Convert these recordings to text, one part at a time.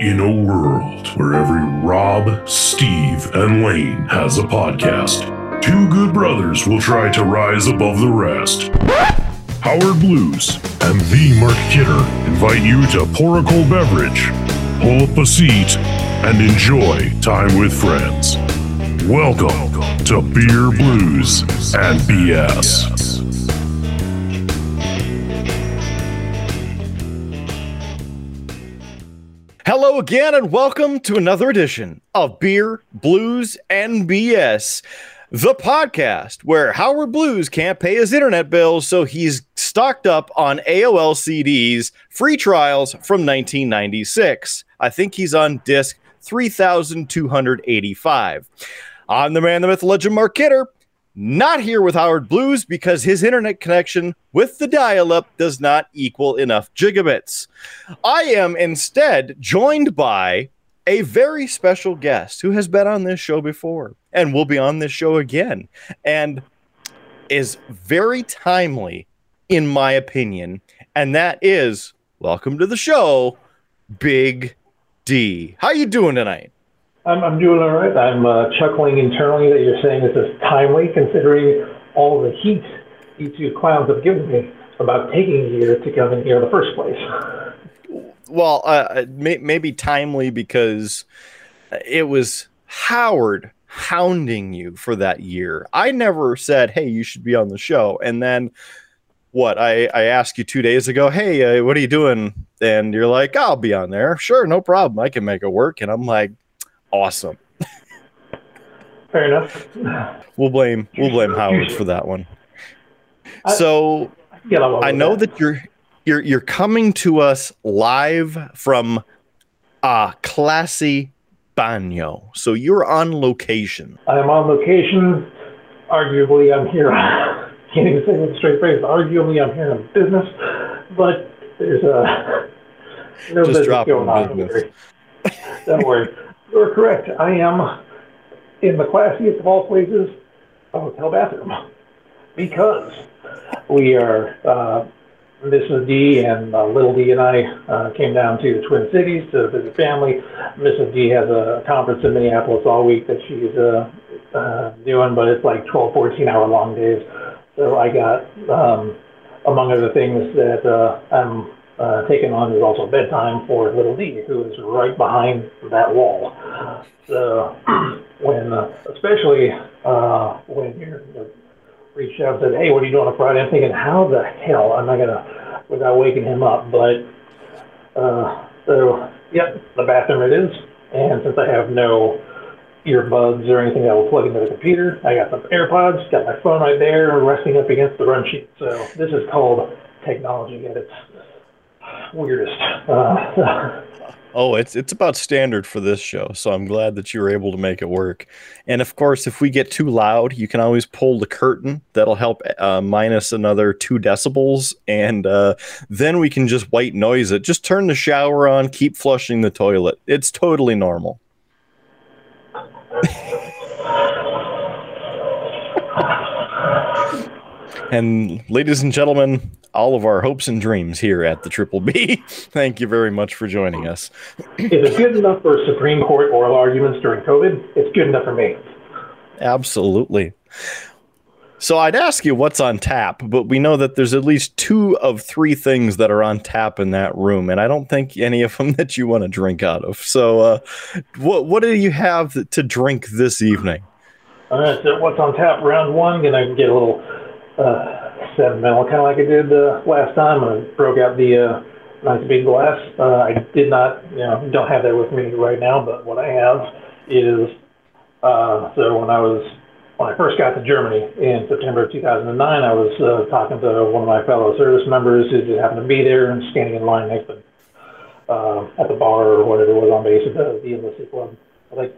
In a world where every Rob, Steve, and Lane has a podcast, two good brothers will try to rise above the rest. Howard Blues and the Mark Kidder invite you to pour a cold beverage, pull up a seat, and enjoy time with friends. Welcome to Beer Blues and BS. Hello again, and welcome to another edition of Beer, Blues, and BS, the podcast where Howard Blues can't pay his internet bills, so he's stocked up on AOL CDs, free trials from 1996. I think he's on disc 3285. I'm the man, the myth, legend, Mark Kidder. Not here with Howard Blues because his internet connection with the dial up does not equal enough gigabits. I am instead joined by a very special guest who has been on this show before and will be on this show again and is very timely, in my opinion. And that is welcome to the show, Big D. How are you doing tonight? I'm, I'm doing all right. I'm uh, chuckling internally that you're saying this is timely, considering all the heat you two clowns have given me about taking a year to come in here in the first place. Well, uh, may, maybe timely because it was Howard hounding you for that year. I never said, "Hey, you should be on the show," and then what? I I asked you two days ago, "Hey, uh, what are you doing?" And you're like, "I'll be on there. Sure, no problem. I can make it work." And I'm like, awesome. Fair enough. We'll blame we'll blame Howard for that one. So I know that you're you're you're coming to us live from a classy baño. So you're on location. I am on location. Arguably, I'm here. Can't even say it with a straight face. Arguably, I'm here on business, but there's a no Just business going on. Business. Don't worry. You're correct. I am in the classiest of all places, a hotel bathroom, because we are uh, Mrs. D and uh, Little D and I uh, came down to the Twin Cities to visit family. Mrs. D has a conference in Minneapolis all week that she's uh, uh, doing, but it's like 12, 14 hour long days. So I got, um, among other things that uh, I'm uh, taking on is also bedtime for Little D, who is right behind that wall. So when, uh, especially uh, when you're, you're reached out and said, "Hey, what are you doing on Friday?" I'm thinking, "How the hell am I gonna?" Without waking him up, but uh, so yep, the bathroom it is. And since I have no earbuds or anything that will plug into the computer, I got some AirPods, got my phone right there, resting up against the run sheet. So this is called technology at its weirdest. Uh, Oh, it's it's about standard for this show, so I'm glad that you were able to make it work. And of course, if we get too loud, you can always pull the curtain. That'll help uh, minus another two decibels, and uh, then we can just white noise it. Just turn the shower on, keep flushing the toilet. It's totally normal. and ladies and gentlemen, all of our hopes and dreams here at the Triple B. Thank you very much for joining us. if it's good enough for Supreme Court oral arguments during COVID, it's good enough for me. Absolutely. So I'd ask you what's on tap, but we know that there's at least two of three things that are on tap in that room, and I don't think any of them that you want to drink out of. So, uh, what what do you have to drink this evening? Right, so what's on tap? Round one, gonna get a little uh, sentimental, kind of like I did uh, last time. I broke out the uh, nice big glass. Uh, I did not, you know, don't have that with me right now, but what I have is uh, so when I was when I first got to Germany in September of 2009, I was uh, talking to one of my fellow service members who just happened to be there and standing in line next to uh, at the bar or whatever it was on base at the, the enlisted club. I was like,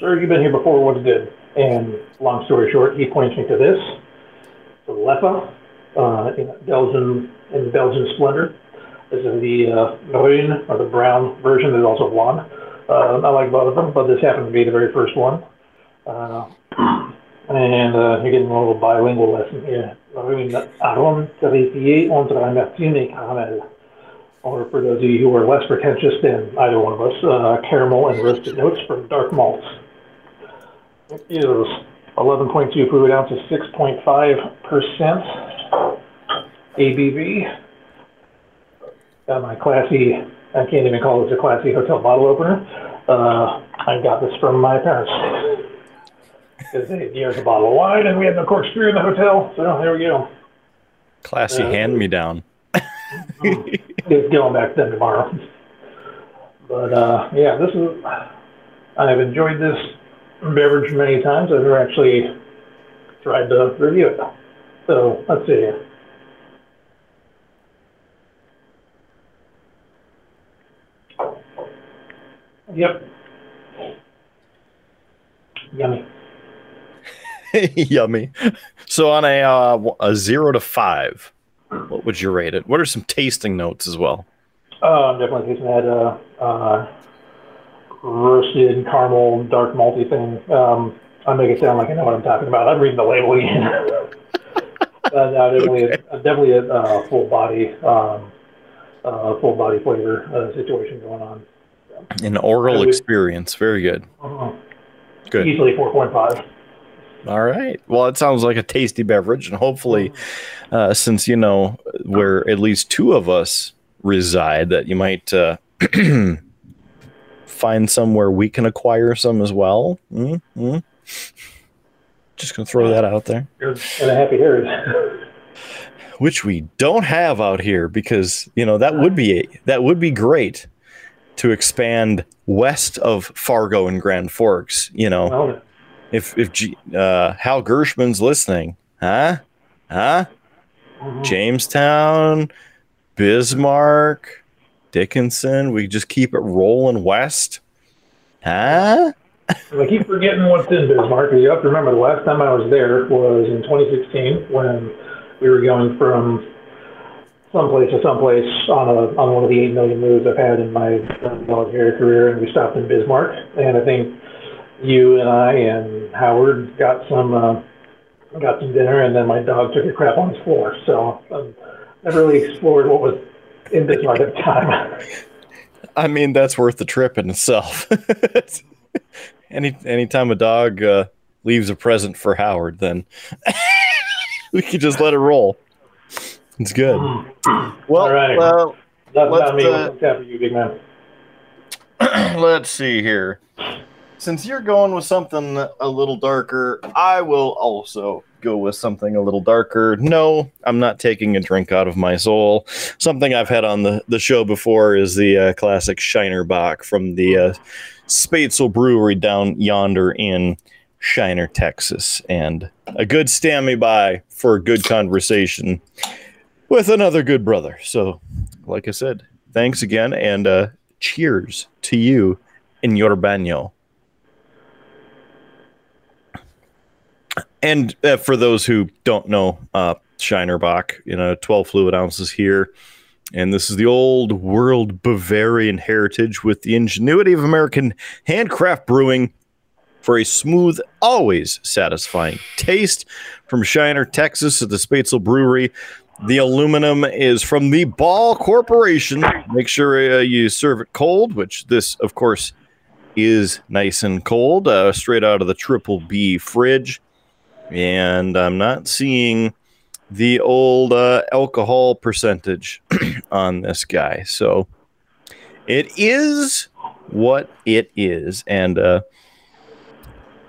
sir, you've been here before. What's good? And long story short, he points me to this, Leffe, uh, in Belgian in Belgian Splendor. This is the uh, or the brown version. There's also blonde. Uh, I like both of them, but this happened to be the very first one. Uh, and uh, you're getting a little bilingual lesson here. Maroon arôme torréfié entre amertume et caramel. or for those of you who are less pretentious than either one of us, uh, caramel and roasted notes from dark malts. It is 11.2 fluid ounces, 6.5% ABV. Got my classy, I can't even call this a classy hotel bottle opener. Uh, I got this from my parents. Because they gave a bottle of wine and we had no corkscrew in the hotel, so there we go. Classy Uh, hand me down. It's going back then tomorrow. But uh, yeah, this is. I've enjoyed this beverage many times. I've never actually tried to review it. So let's see. Yep. Yummy. Yummy. So on a uh, a zero to five, what would you rate it? What are some tasting notes as well? Uh, I'm definitely tasting that uh, uh, roasted caramel dark malty thing. Um, I make it sound like I know what I'm talking about. I'm reading the label again. uh, no, definitely, a, definitely a uh, full body, um, uh, full body flavor uh, situation going on. An oral I would- experience. Very good. Uh, Good. Easily 4.5. All right. Well, it sounds like a tasty beverage, and hopefully, uh, since you know where at least two of us reside, that you might uh, find somewhere we can acquire some as well. Mm-hmm. Just gonna throw that out there, in a Happy Harry's. which we don't have out here because you know that would be that would be great to expand west of Fargo and Grand Forks. You know, well, if if G, uh, Hal Gershman's listening, huh? Huh? mhm. Jamestown, Bismarck, Dickinson. We just keep it rolling west. Huh? I keep forgetting what's in Bismarck. You have to remember the last time I was there was in 2016 when we were going from someplace to someplace on a on one of the eight million moves I've had in my military career, and we stopped in Bismarck. And I think you and I and Howard got some uh, got some dinner, and then my dog took a crap on his floor. So um, I never really explored what was in this at the time. I mean, that's worth the trip in itself. Any anytime a dog uh, leaves a present for Howard, then we could just let it roll. It's good. Well, right. well, Let's, uh, you let's see here. Since you're going with something a little darker, I will also go with something a little darker. No, I'm not taking a drink out of my soul. Something I've had on the, the show before is the uh, classic Shiner Bock from the uh, Spoetzl Brewery down yonder in Shiner, Texas. And a good stand me by for a good conversation with another good brother. So, like I said, thanks again and uh, cheers to you in your baño. And uh, for those who don't know, uh, Shiner Bock, you know, 12 fluid ounces here. And this is the old world Bavarian heritage with the ingenuity of American handcraft brewing for a smooth, always satisfying taste from Shiner, Texas at the Spoetzl Brewery. The aluminum is from the Ball Corporation. Make sure uh, you serve it cold, which this, of course, is nice and cold, uh, straight out of the Triple B fridge. And I'm not seeing the old uh, alcohol percentage on this guy. So it is what it is. And uh,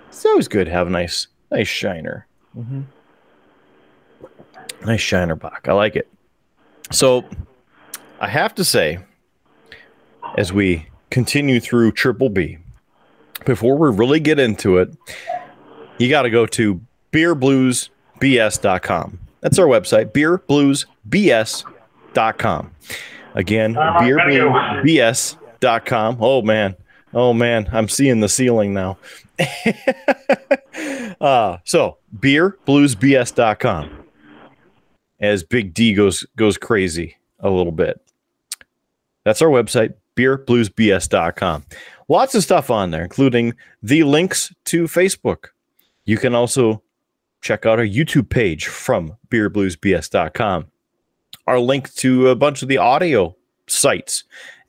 it's always good to have a nice, nice shiner. Nice shiner bock. I like it. So I have to say, as we continue through Triple B, before we really get into it, you got to go to beerbluesbs.com. That's our website, beerbluesbs.com. Again, Uh, beerbluesbs.com. Oh, man. Oh, man. I'm seeing the ceiling now. uh, so, beerbluesbs.com as Big D goes goes crazy a little bit. That's our website, beerbluesbs.com. Lots of stuff on there, including the links to Facebook. You can also check out our YouTube page from beerbluesbs.com. Our link to a bunch of the audio sites.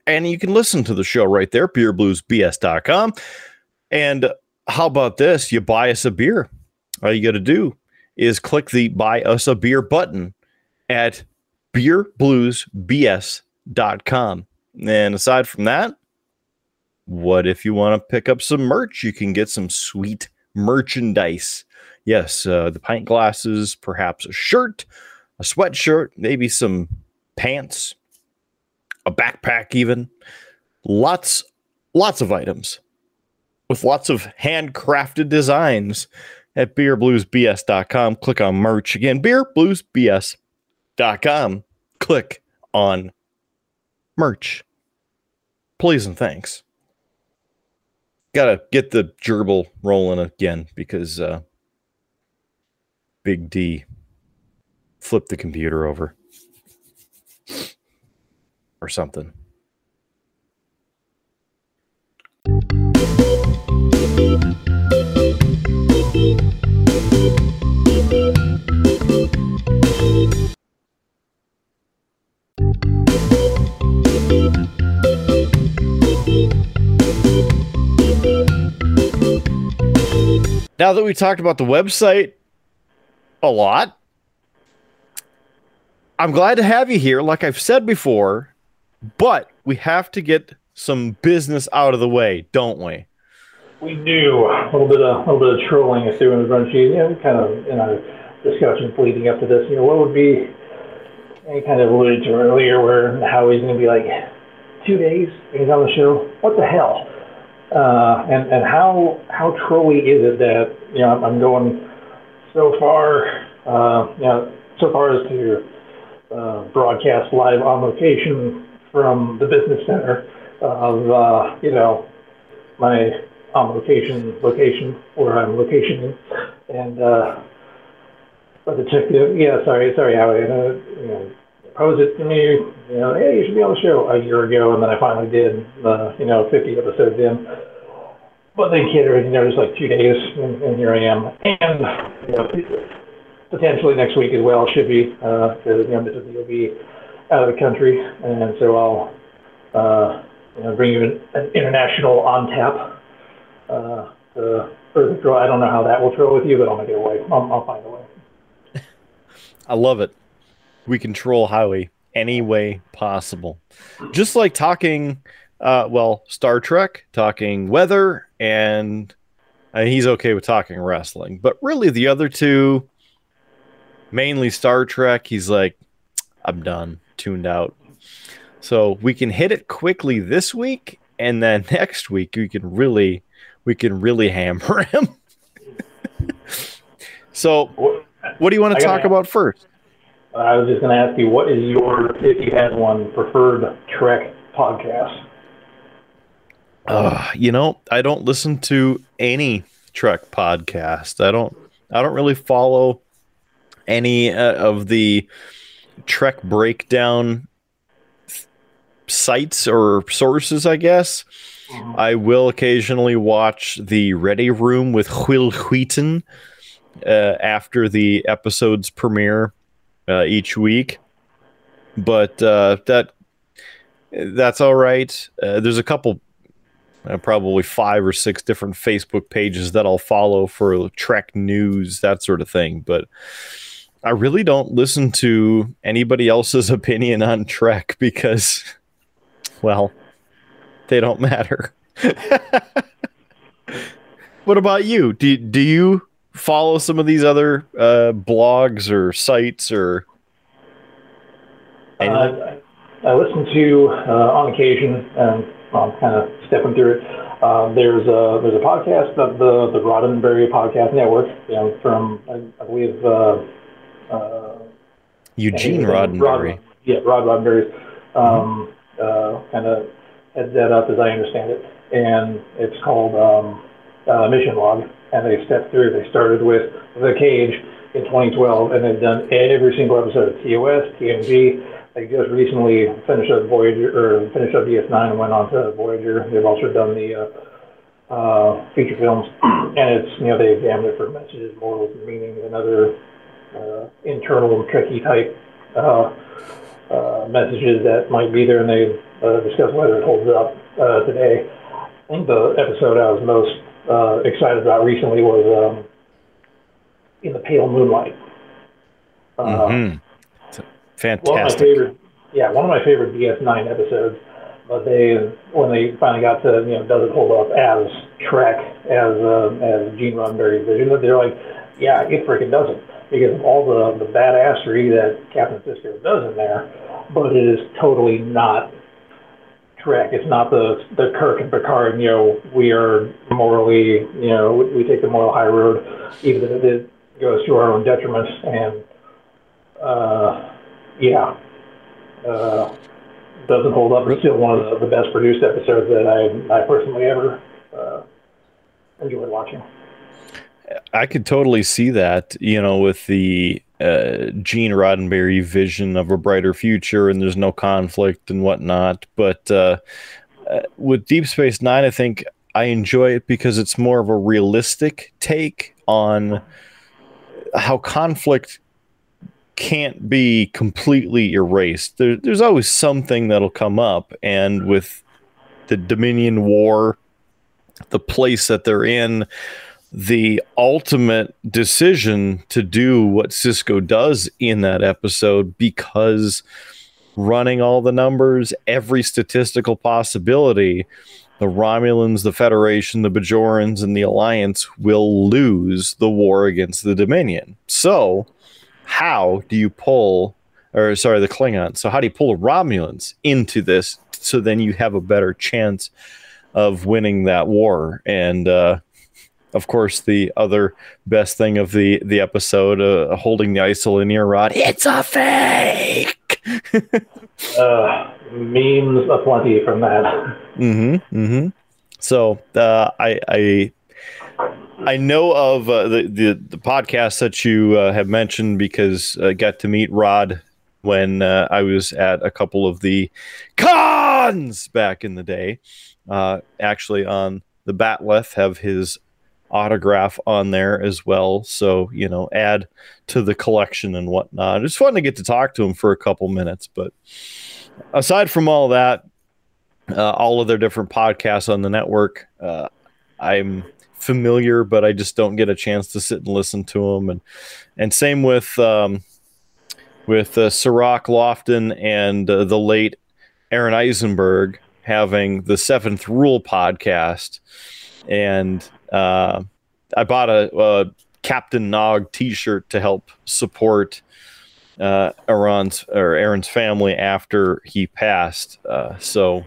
And you can listen to the show right there, beerbluesbs.com. And how about this? You buy us a beer. All you got to do is click the buy us a beer button at beerbluesbs.com. And aside from that, what if you want to pick up some merch? You can get some sweet merchandise. Yes, uh, the pint glasses, perhaps a shirt, a sweatshirt, maybe some pants, a backpack, even. Lots, lots of items with lots of handcrafted designs at beerbluesbs.com. Click on merch again, beerbluesbs.com. Click on merch. Please and thanks. Gotta get the gerbil rolling again because uh, Big D flipped the computer over or something. Now that we talked about the website a lot, I'm glad to have you here, like I've said before, but we have to get some business out of the way, don't we? We do a little bit of a little bit of trolling is doing the run. You know, kind of in our discussions leading up to this. You know, what would be? I kind of alluded to earlier where Howie's going to be like two days he's on the show. What the hell? Uh, and and how how trolly is it that you know I'm going so far? Uh, you know, so far as to uh, broadcast live on location from the business center of uh, you know my on location location where I'm locationing, and uh, but the detective, yeah, sorry, sorry, Howie, uh, you know, proposed it to me, you know, hey, you should be on the show a year ago, and then I finally did, uh, you know, 50 episodes in. But then catered, you know, just like two days, and, and here I am, and you know, potentially next week as well should be, because uh, you know, Mrs. will be out of the country, and so I'll. Uh, you know, bring you an, an international on tap uh, draw. I don't know how that will throw with you, but I'll make it a way. I'll, I'll find a way. I love it. We control Howie any way possible. Just like talking, uh, well, Star Trek, talking weather, and uh, he's okay with talking wrestling. But really, the other two, mainly Star Trek, he's like, I'm done, tuned out. So we can hit it quickly this week, and then next week we can really we can really hammer him. so, what do you want to talk about first? I was just going to ask you, what is your, if you had one, preferred Trek podcast? Uh, you know, I don't listen to any Trek podcast. I don't. I don't really follow any uh, of the Trek breakdown sites or sources, I guess. Mm-hmm. I will occasionally watch the Ready Room with Wil Wheaton uh, after the episodes premiere uh, each week, but uh, that that's all right. Uh, there's a couple, probably five or six different Facebook pages that I'll follow for Trek news, that sort of thing, but. I really don't listen to anybody else's opinion on Trek because well, they don't matter. what about you? Do do you follow some of these other uh, blogs or sites or? Uh, I listen to uh, on occasion, and I'm kind of stepping through it. Uh, there's a there's a podcast of the the Roddenberry Podcast Network, you know, from I, I believe uh, uh, Eugene Roddenberry. Rod, yeah, Rod Roddenberry. Um, mm-hmm uh, kind of heads that up, as I understand it. And it's called um, uh, Mission Log. And they stepped through. They started with The Cage in 2012, and they've done every single episode of TOS, TNG. They just recently finished up Voyager, or finished up DS9 and went on to Voyager. They've also done the uh, uh, feature films, and it's you know they examine it for messages, morals, meanings, and other uh, internal tricky type uh, uh, messages that might be there, and they uh, discuss whether it holds up uh, today. I think the episode I was most uh, excited about recently was um, in the pale moonlight. Uh, Mhm. It's one of my favorite, yeah, one of my favorite DS9 episodes. But they, when they finally got to, you know, does it hold up as Trek, as uh, as Gene Roddenberry's vision? But they're like, yeah, it freaking doesn't because of all the the badassery that Captain Sisko does in there. But it is totally not Trek. It's not the the Kirk and Picard. You know, we are morally, you know, we, we take the moral high road, even if it goes to our own detriment. And uh, yeah, uh, doesn't hold up. It's still one of the, the best produced episodes that I I personally ever uh, enjoyed watching. I could totally see that, you know, with the uh, Gene Roddenberry vision of a brighter future and there's no conflict and whatnot. But uh, uh, with Deep Space Nine, I think I enjoy it because it's more of a realistic take on how conflict can't be completely erased. There, there's always something that'll come up. And with the Dominion War, the place that they're in, the ultimate decision to do what Sisko does in that episode because running all the numbers, every statistical possibility, the Romulans, the Federation, the Bajorans, and the Alliance will lose the war against the Dominion. So, how do you pull, or sorry, the Klingons? So, how do you pull the Romulans into this so then you have a better chance of winning that war? And, uh, of course, the other best thing of the the episode, uh, holding the isolinear rod. It's a fake. Uh, memes aplenty from that. Mm-hmm. Mm-hmm. So uh, I I I know of uh, the, the the podcast that you uh, have mentioned because I got to meet Rod when uh, I was at a couple of the cons back in the day. Uh, actually, on the bat'leth have his autograph on there as well. So you know, add to the collection and whatnot. It's fun to get to talk to him for a couple minutes, but aside from all that, uh, all of their different podcasts on the network. Uh, I'm familiar, but I just don't get a chance to sit and listen to them. And and same with um, with uh, Cirroc Lofton and uh, the late Aron Eisenberg having the Seventh Rule podcast. And uh, I bought a, a Captain Nog T-shirt to help support uh, Aron's or Aron's family after he passed. Uh, so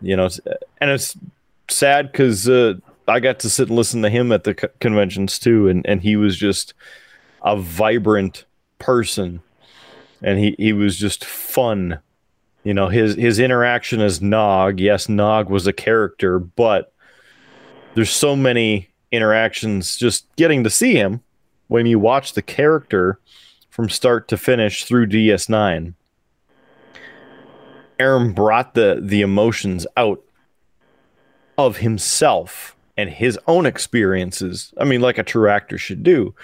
you know, and it's sad because uh, I got to sit and listen to him at the co- conventions too, and and he was just a vibrant person, and he he was just fun. You know, his his interaction as Nog. Yes, Nog was a character, but there's so many interactions just getting to see him when you watch the character from start to finish through DS9. Aron brought the the emotions out of himself and his own experiences. I mean, like a true actor should do,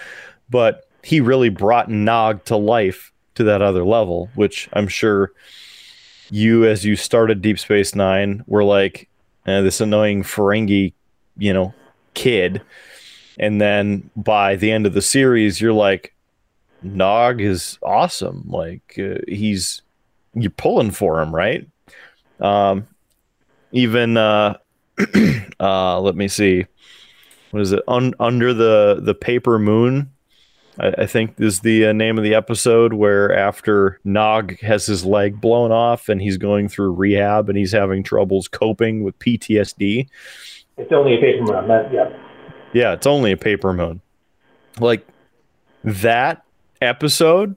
but he really brought Nog to life to that other level, which I'm sure you, as you started Deep Space Nine, were like eh, this annoying Ferengi, you know, kid, and then by the end of the series, you're like, Nog is awesome. Like uh, he's you're pulling for him, right? Um, even uh, uh, let me see, what is it? Un- under the the paper moon, I, I think is the uh, name of the episode where after Nog has his leg blown off and he's going through rehab and he's having troubles coping with PTSD. It's only a paper moon. That, yeah. Yeah, it's only a paper moon. Like that episode,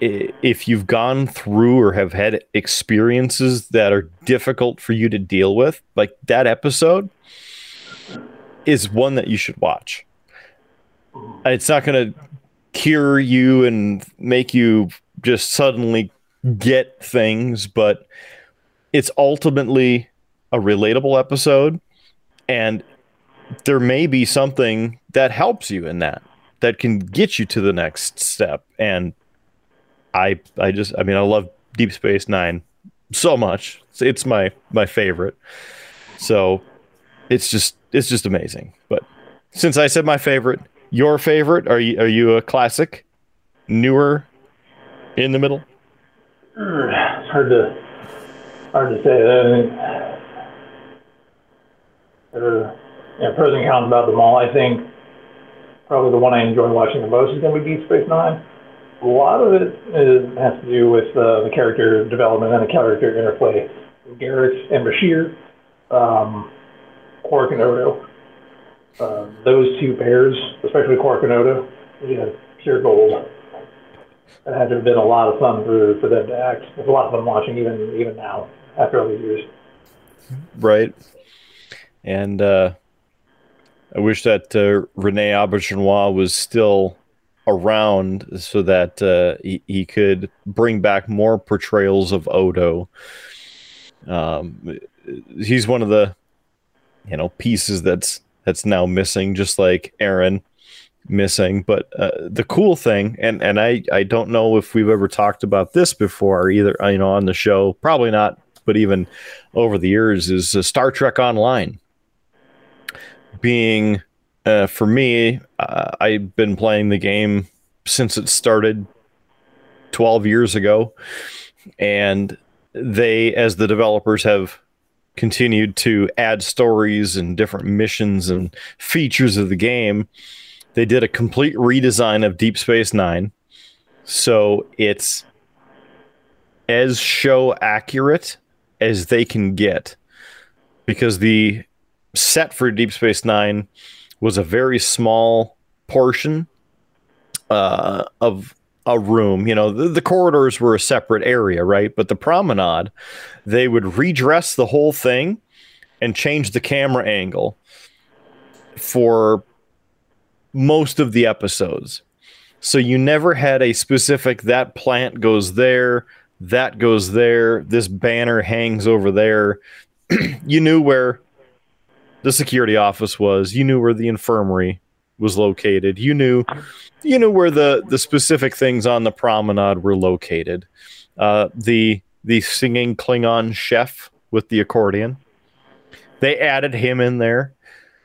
if you've gone through or have had experiences that are difficult for you to deal with, like that episode is one that you should watch. It's not going to cure you and make you just suddenly get things, but it's ultimately a relatable episode and there may be something that helps you in that that can get you to the next step and I I just I mean I love Deep Space Nine so much. It's, it's my my favorite. So it's just it's just amazing. But since I said my favorite, your favorite, are you are you a classic, newer, in the middle? It's hard to hard to say. I mean, uh, yeah, pros and cons about them all. I think probably the one I enjoy watching the most is going to be Deep Space Nine. A lot of it is, has to do with uh, the character development and the character interplay. Garak and Bashir, um, Odo. Uh, those two pairs, especially and Odo, yeah, pure gold. It had to have been a lot of fun for, for them to act. It's a lot of fun watching even even now after all these years. Right. And uh, I wish that uh, Rene Auberjonois was still around so that uh, he, he could bring back more portrayals of Odo. Um, he's one of the you know pieces that's that's now missing, just like Aron missing. But uh, the cool thing, and and I I don't know if we've ever talked about this before, either you know on the show, probably not, but even over the years, is uh, Star Trek Online being uh, for me. Uh, I've been playing the game since it started 12 years ago, and they, as the developers, have continued to add stories and different missions and features of the game they did a complete redesign of Deep Space Nine. So it's as show accurate as they can get because the set for Deep Space Nine was a very small portion uh, of a room. You know, the, the, corridors were a separate area, right? But the promenade, they would redress the whole thing and change the camera angle for most of the episodes. So you never had a specific that plant goes there, that goes there, this banner hangs over there. you knew where the security office was, you knew where the infirmary was located. You knew you knew where the the specific things on the promenade were located. Uh, the the singing Klingon chef with the accordion. They added him in there.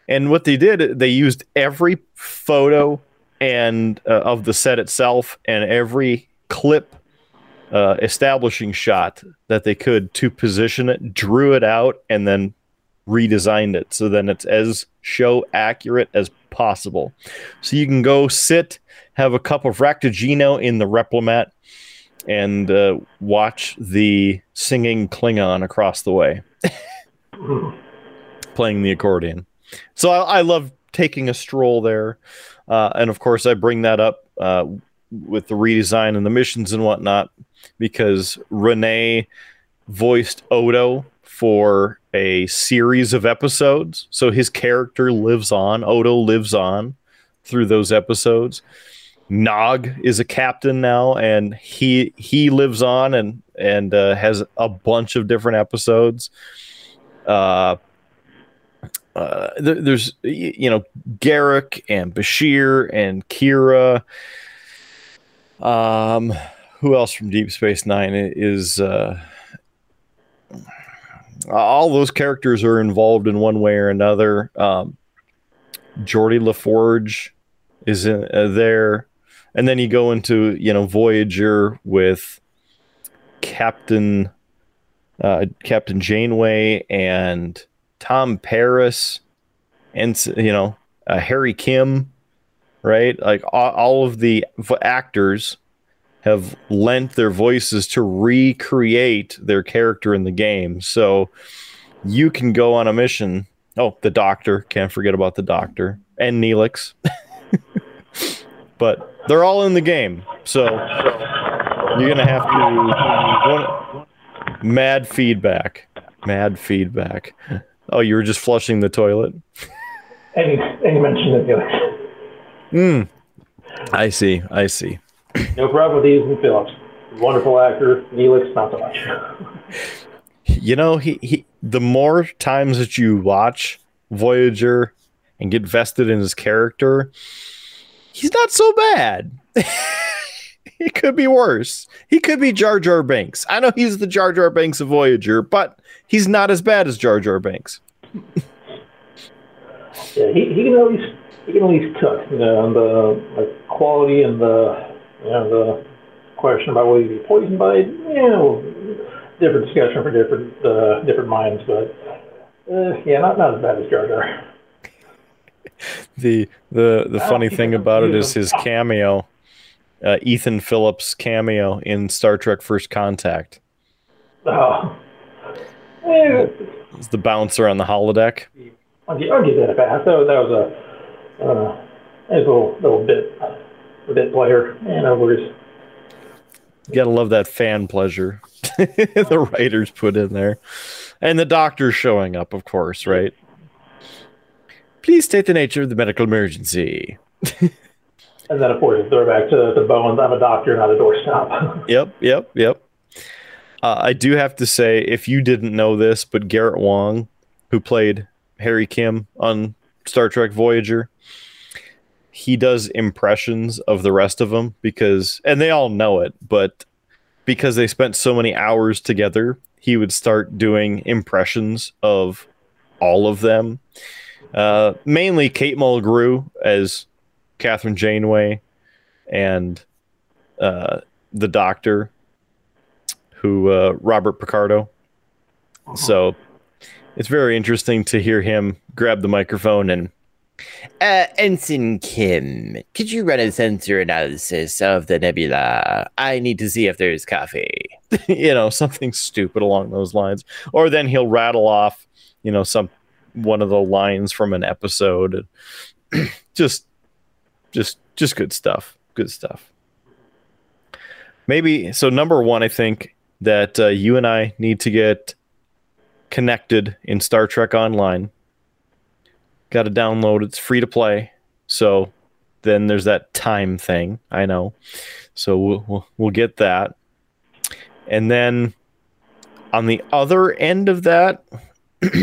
And what they did, they used every photo and uh, of the set itself and every clip uh, establishing shot that they could to position it, drew it out, and then redesigned it so then it's as show accurate as possible. So you can go sit, have a cup of Raktajino in the Replimat, and uh, watch the singing Klingon across the way, playing the accordion. So I, I love taking a stroll there, uh, and of course I bring that up uh, with the redesign and the missions and whatnot because René voiced Odo for a series of episodes, so his character lives on. Odo lives on through those episodes. Nog is a captain now, and he he lives on and and uh, has a bunch of different episodes. Uh, uh, there's you know Garak and Bashir and Kira. Um, who else from Deep Space Nine is? Uh, all those characters are involved in one way or another. Um, Geordi LaForge is in, uh, there, and then you go into you know Voyager with Captain uh, Captain Janeway and Tom Paris, and you know uh, Harry Kim, right? Like all, all of the actors have lent their voices to recreate their character in the game. So you can go on a mission. Oh, the doctor. Can't forget about the doctor and Neelix. but they're all in the game. So you're going to have to. Mad feedback. Mad feedback. Oh, you were just flushing the toilet? Any, any mention of Neelix. Hmm. I see. I see. No problem with Ethan Phillips. Wonderful actor. Neelix, not so much. You know, he, he the more times that you watch Voyager and get vested in his character, he's not so bad. He could be worse. He could be Jar Jar Binks. I know he's the Jar Jar Binks of Voyager, but he's not as bad as Jar Jar Binks. Yeah, he, he can at least he can at least cook. You know, and the like, quality and the you know the question about whether he'd be poisoned by it. You know, different discussion for different uh, different minds, but uh, yeah, not not as bad as Jar Jar. The the the funny thing about it is his cameo, uh, Ethan Phillips cameo in Star Trek First Contact. Oh, yeah, It's the bouncer on the holodeck. I'll give, I'll give that a pass. That was, that was a, uh, a little, little bit, bit player. You know, we're just, You gotta love that fan pleasure the writers put in there. And the doctor showing up, of course, right? Please state the nature of the medical emergency. and then of course throw back to the Bones. I'm a doctor, not a doorstop. Yep, yep, yep. Uh, I do have to say, if you didn't know this, but Garrett Wang, who played Harry Kim on Star Trek Voyager, he does impressions of the rest of them because, and they all know it, but because they spent so many hours together, he would start doing impressions of all of them. Uh, mainly Kate Mulgrew as Kathryn Janeway and uh, the Doctor, who uh, Robert Picardo. So it's very interesting to hear him grab the microphone and. Uh, Ensign Kim, could you run a sensor analysis of the nebula? I need to see if there's coffee. you know, something stupid along those lines. Or then he'll rattle off, you know, some one of the lines from an episode. just, just, just good stuff. Good stuff. Maybe so. Number one, I think that uh, you and I need to get connected in Star Trek Online. Got to download. It's free to play. So then there's that time thing. I know. So we'll we'll, we'll get that. And then on the other end of that,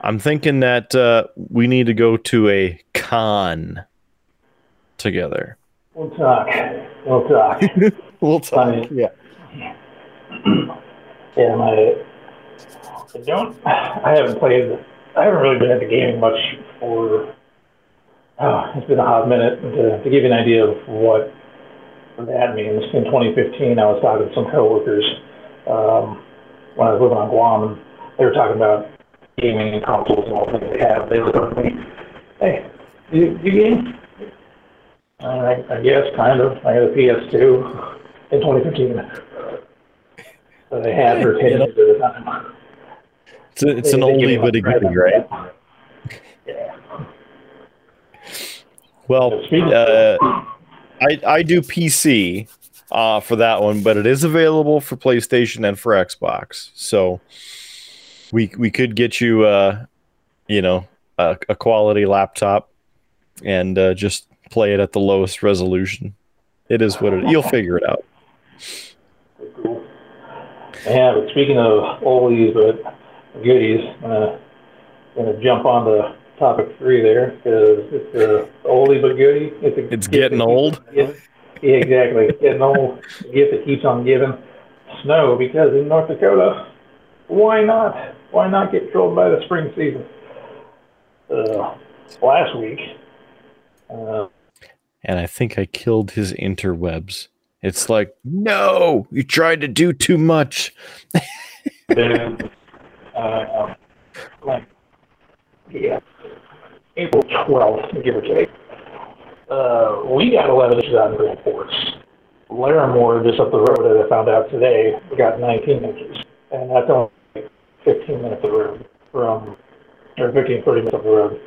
I'm thinking that uh, we need to go to a con together. we'll talk. We'll talk. We'll talk, Yeah. yeah, my, I don't, I haven't played, I haven't really been into gaming much for, oh, it's been a hot minute. To, to give you an idea of what that means, in 2015, I was talking to some coworkers um, when I was living on Guam, and they were talking about gaming and consoles and all the things they have. They looked up at me, hey, you, you game? I, I guess, kind of. I had a PS2 in 2015 that I had for 10 years at a time. It's, a, it's an They- they give oldie but a goodie, right? Yeah. Well, uh, I I do PC uh, for that one, but it is available for PlayStation and for Xbox. So we we could get you, uh, you know, a, a quality laptop and uh, just play it at the lowest resolution. It is what it. You'll figure it out. Yeah, but speaking of oldies but goodies, I'm gonna, gonna jump on to topic three there because it's a oldie but goodie. It's, a It's getting old. Yeah, exactly. Getting old. A gift that keeps on giving. Snow because in North Dakota, why not? Why not get trolled by the spring season? Uh, last week, uh, And I think I killed his interwebs. It's like, no, you tried to do too much. then uh, like yeah, April twelfth, give or take. Uh, we got eleven inches out in Grand Forks. Larimore, just up the road, that I found out today, we got nineteen inches, and that's only fifteen minutes of the road from, or 15, 30 minutes of the road.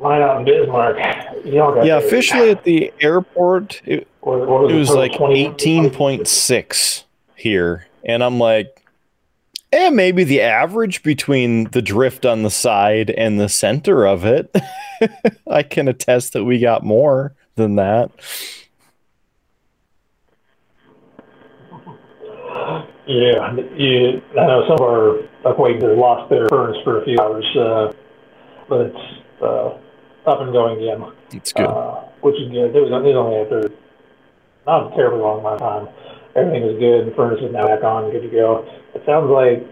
Line out in Bismarck, Yeah, officially at the airport, it, what, what it was like 18.6 here. And I'm like, eh, maybe the average between the drift on the side and the center of it. I can attest that we got more than that. Yeah, you, I know some of our acquaintances lost their furnace for a few hours, uh, but it's uh, up and going again, It's good. uh, which is good. It was, it was only after not a terribly long amount of time. Everything was good. The furnace is now back on, good to go. It sounds like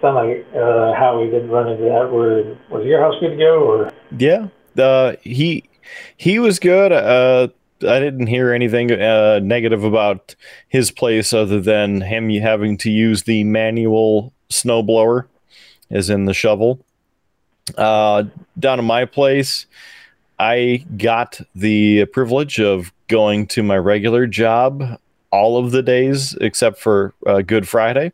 sound like uh, Howie didn't run into that. Where was your house good to go? Or Yeah, uh, he he was good. Uh, I didn't hear anything uh, negative about his place other than him having to use the manual snowblower, as in the shovel. Uh, down at my place, I got the privilege of going to my regular job all of the days except for uh, Good Friday.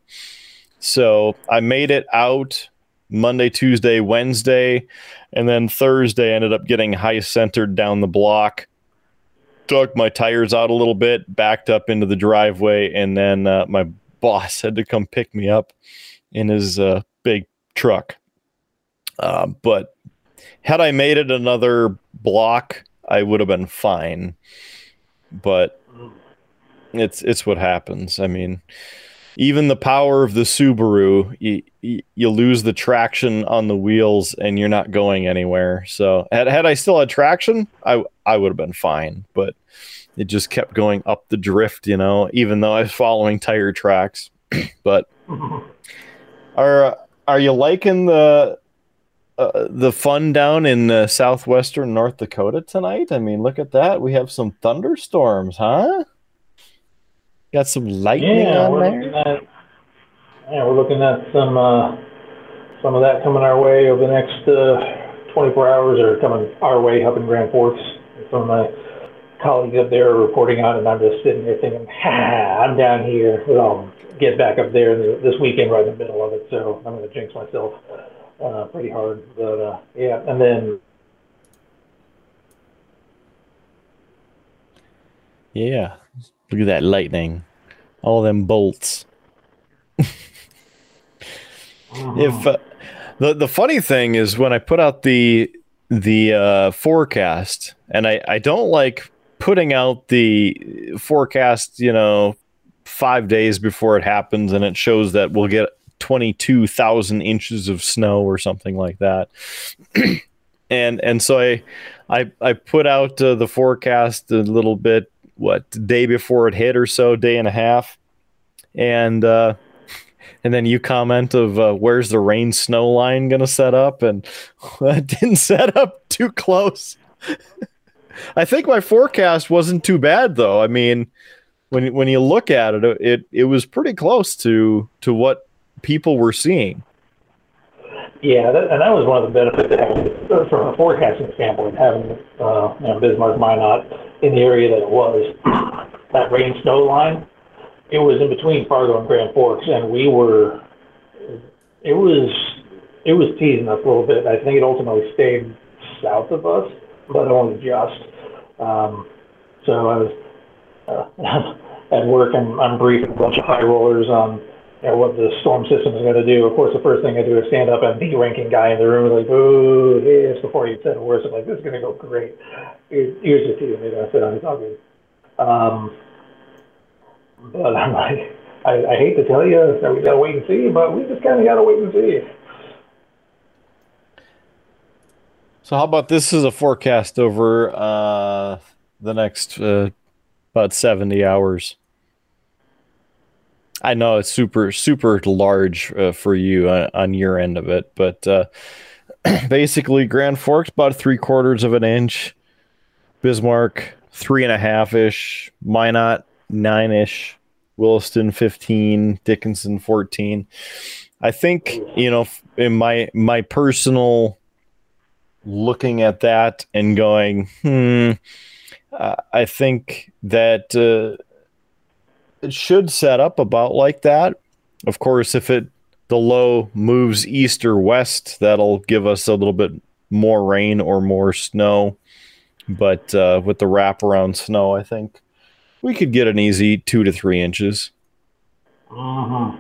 So I made it out Monday, Tuesday, Wednesday, and then Thursday ended up getting high centered down the block. Dug my tires out a little bit, backed up into the driveway, and then uh, my boss had to come pick me up in his uh, big truck. Uh, but had I made it another block, I would have been fine. But it's it's what happens. I mean, even the power of the Subaru, you, you, lose the traction on the wheels and you're not going anywhere. So had, had I still had traction, I I would have been fine. But it just kept going up the drift, you know, even though I was following tire tracks. but are are you liking the uh, the fun down in uh, southwestern North Dakota tonight? I mean, look at that. We have some thunderstorms, huh? Got some lightning yeah, on we're there. looking at yeah, we're looking at some uh, some of that coming our way over the next uh, 24 hours, or coming our way up in Grand Forks. Some of my colleagues up there are reporting on, and I'm just sitting there thinking, ha, I'm down here. Well, I'll get back up there this weekend, right in the middle of it. So I'm going to jinx myself uh, pretty hard. But uh, yeah, and then Yeah. Look at that lightning. All them bolts. if uh, the the funny thing is when I put out the the uh, forecast, and I I don't like putting out the forecast, you know, five days before it happens, and it shows that we'll get twenty two thousand inches of snow or something like that. and and so I I I put out uh, the forecast a little bit what day before it hit or so, day and a half, and uh, and then you comment of uh, where's the rain snow line to set up, and it didn't set up too close. I think my forecast wasn't too bad though. I mean, when when you look at it, it it was pretty close to to what people were seeing. Yeah, that, and that was one of the benefits of having, from a forecasting standpoint, having uh, you know, Bismarck Minot in the area that it was. That rain snow line, it was in between Fargo and Grand Forks, and we were, it was, it was teasing us a little bit. I think it ultimately stayed south of us, but only just. Um, so I was uh, at work, and I'm briefing a bunch of high rollers on you know, what the storm system is going to do. Of course, the first thing I do is stand up and the ranking guy in the room is like, "Ooh, yes!" Before he said a word, I'm like, "This is going to go great." Here's, to you. Maybe I said, "It's all good." Um, but I'm like, I, I hate to tell you that we got to wait and see, but we just kind of got to wait and see. So, how about this is a forecast over uh, the next uh, about seventy hours? I know it's super super large uh, for you uh, on your end of it, but uh, basically Grand Forks about three quarters of an inch, Bismarck three and a half ish, Minot nine ish, Williston fifteen, Dickinson fourteen. I think you know in my my personal looking at that and going, hmm, I think that uh, it should set up about like that. Of course, if it the low moves east or west, that'll give us a little bit more rain or more snow. But uh, with the wraparound snow, I think we could get an easy two to three inches. Mm-hmm.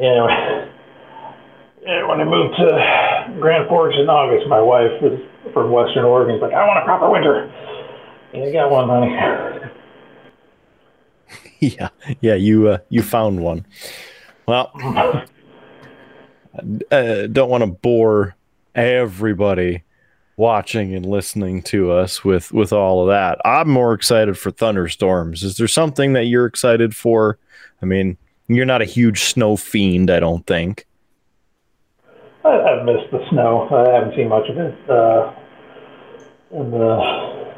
Yeah. yeah. When I moved to Grand Forks in August, my wife was from Western Oregon. Like, I want a proper winter. You got one, honey. yeah, yeah, you uh, you found one. Well, uh, don't want to bore everybody watching and listening to us with with all of that. I'm more excited for thunderstorms. Is there something that you're excited for? I mean, you're not a huge snow fiend, I don't think. I, I've missed the snow. I haven't seen much of it uh, in the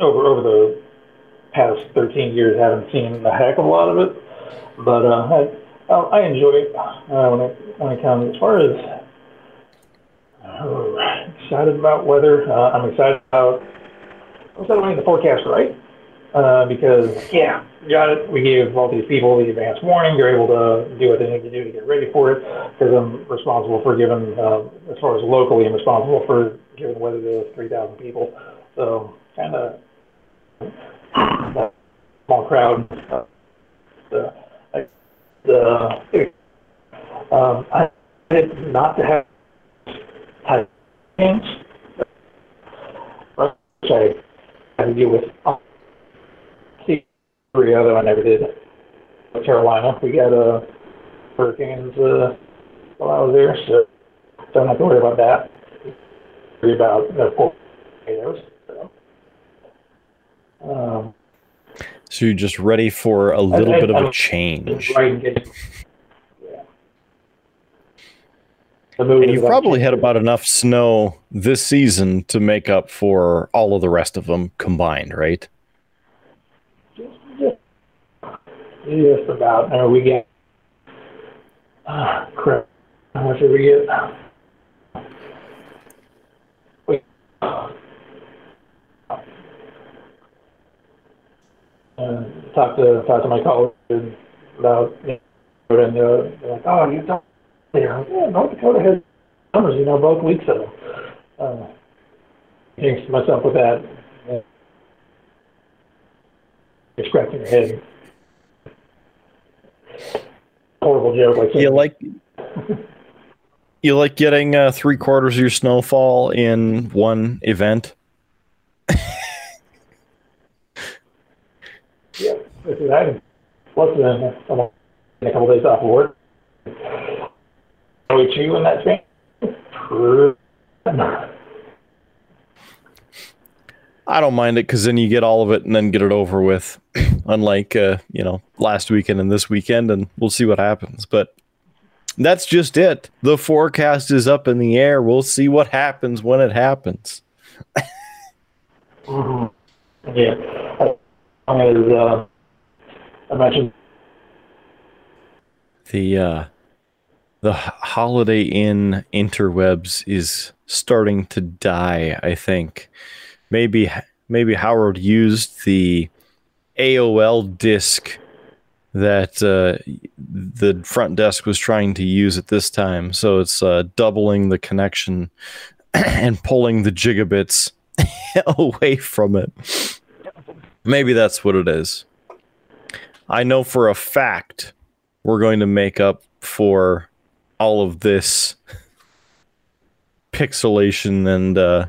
over over the past 13 years. Haven't seen a heck of a lot of it, but uh, I I enjoy it uh, when it when it comes as far as uh, excited about weather. Uh, I'm excited about I'm excited about the forecast right uh, because yeah, got it. We gave all these people the advance warning. They're able to do what they need to do to get ready for it. Because I'm responsible for giving, uh, as far as locally, I'm responsible for giving weather to 3,000 people. So kind of small crowd. Uh, the, the um, I did not to have tight hands, which I had to deal with Korea, I never did. Carolina, we got uh, hurricanes uh, while I was there, so don't have to worry about that. Worry about the tornadoes. So. Um, so you're just ready for a little I, bit of a change. Right getting, yeah. And you've probably had about enough snow this season to make up for all of the rest of them combined, right? Just about. Uh, we get, ah, crap. How much did we get? We, uh, talk to talk to my colleagues about you know, and uh, they're like, oh, you don't. Yeah, North Dakota has numbers, you know, both weeks of them. Uh, thanks to myself with that. You're scratching your head horrible joke. Like you like you like getting uh, three quarters of your snowfall in one event. Is happening. Plus, then I'm a couple days off of work. Are we chew in that thing? I don't mind it because then you get all of it and then get it over with. Unlike uh, you know last weekend and this weekend, and we'll see what happens. But that's just it. The forecast is up in the air. We'll see what happens when it happens. mm-hmm. Yeah, as uh, I mentioned, the uh, the Holiday Inn interwebs is starting to die. I think maybe maybe Howard used the AOL disk that uh, the front desk was trying to use at this time. So it's uh, doubling the connection and pulling the gigabits away from it. Maybe that's what it is. I know for a fact we're going to make up for all of this pixelation and uh,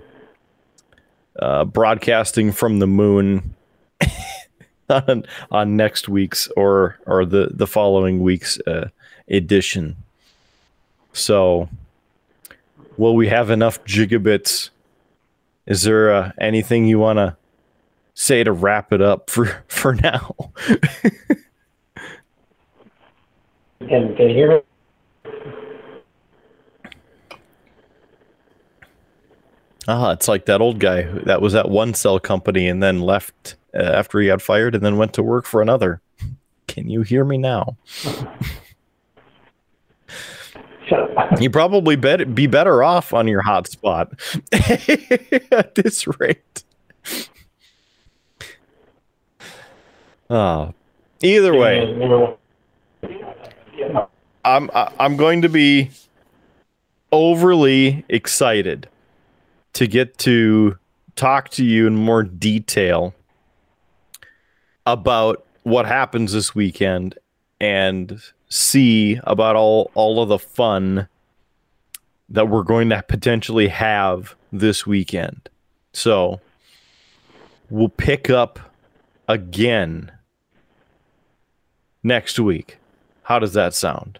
uh, broadcasting from the moon on, on next week's or or the the following week's uh, edition. So, will we have enough gigabits? Is there uh, anything you want to say to wrap it up for for now? can, can you hear me? Ah, it's like that old guy that was at one cell company and then left uh, after he got fired and then went to work for another. Can you hear me now? you probably bet be better off on your hotspot at this rate. Ah, either way, I'm I'm going to be overly excited to get to talk to you in more detail about what happens this weekend and see about all all of the fun that we're going to potentially have this weekend. So we'll pick up again next week. How does that sound?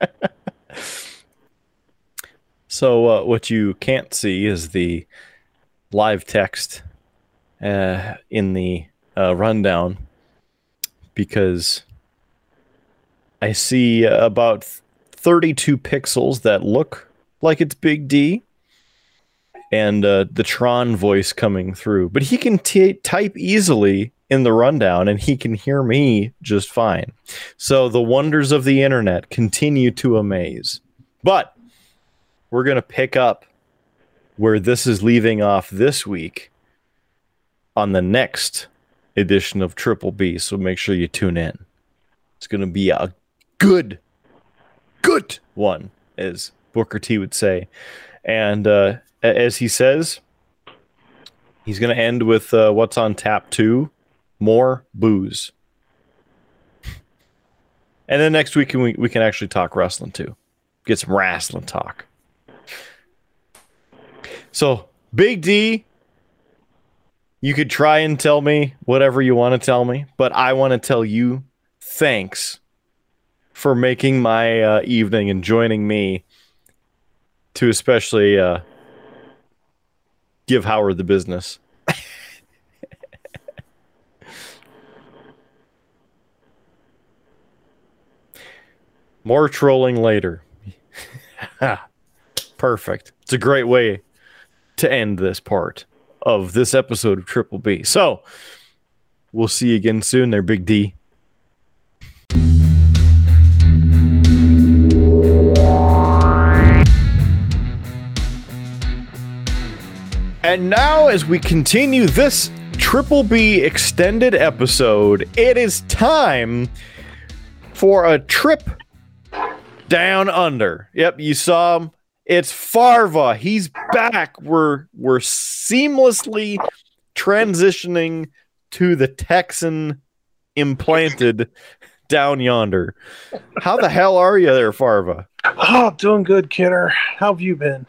So uh, what you can't see is the live text uh, in the uh, rundown because I see about 32 pixels that look like it's Big D and uh, the Tron voice coming through. But he can t- type easily in the rundown and he can hear me just fine. So the wonders of the internet continue to amaze. But we're going to pick up where this is leaving off this week on the next edition of Triple B. So make sure you tune in. It's going to be a good, good one, as Booker T would say. And uh, as he says, he's going to end with uh, what's on tap two more booze. And then next week we, we can actually talk wrestling too. Get some wrestling talk. So, Big D, you could try and tell me whatever you want to tell me, but I want to tell you thanks for making my uh, evening and joining me to especially uh, give Howard the business. More trolling later. Perfect. It's a great way to end this part of this episode of Triple B. So we'll see you again soon there, Big D. And now, as we continue this Triple B extended episode, it is time for a trip down under. Yep, you saw him. It's Farva. He's back. We're we're seamlessly transitioning to the Texan implanted down yonder. How the hell are you there, Farva? Oh, doing good, Kidder. How have you been?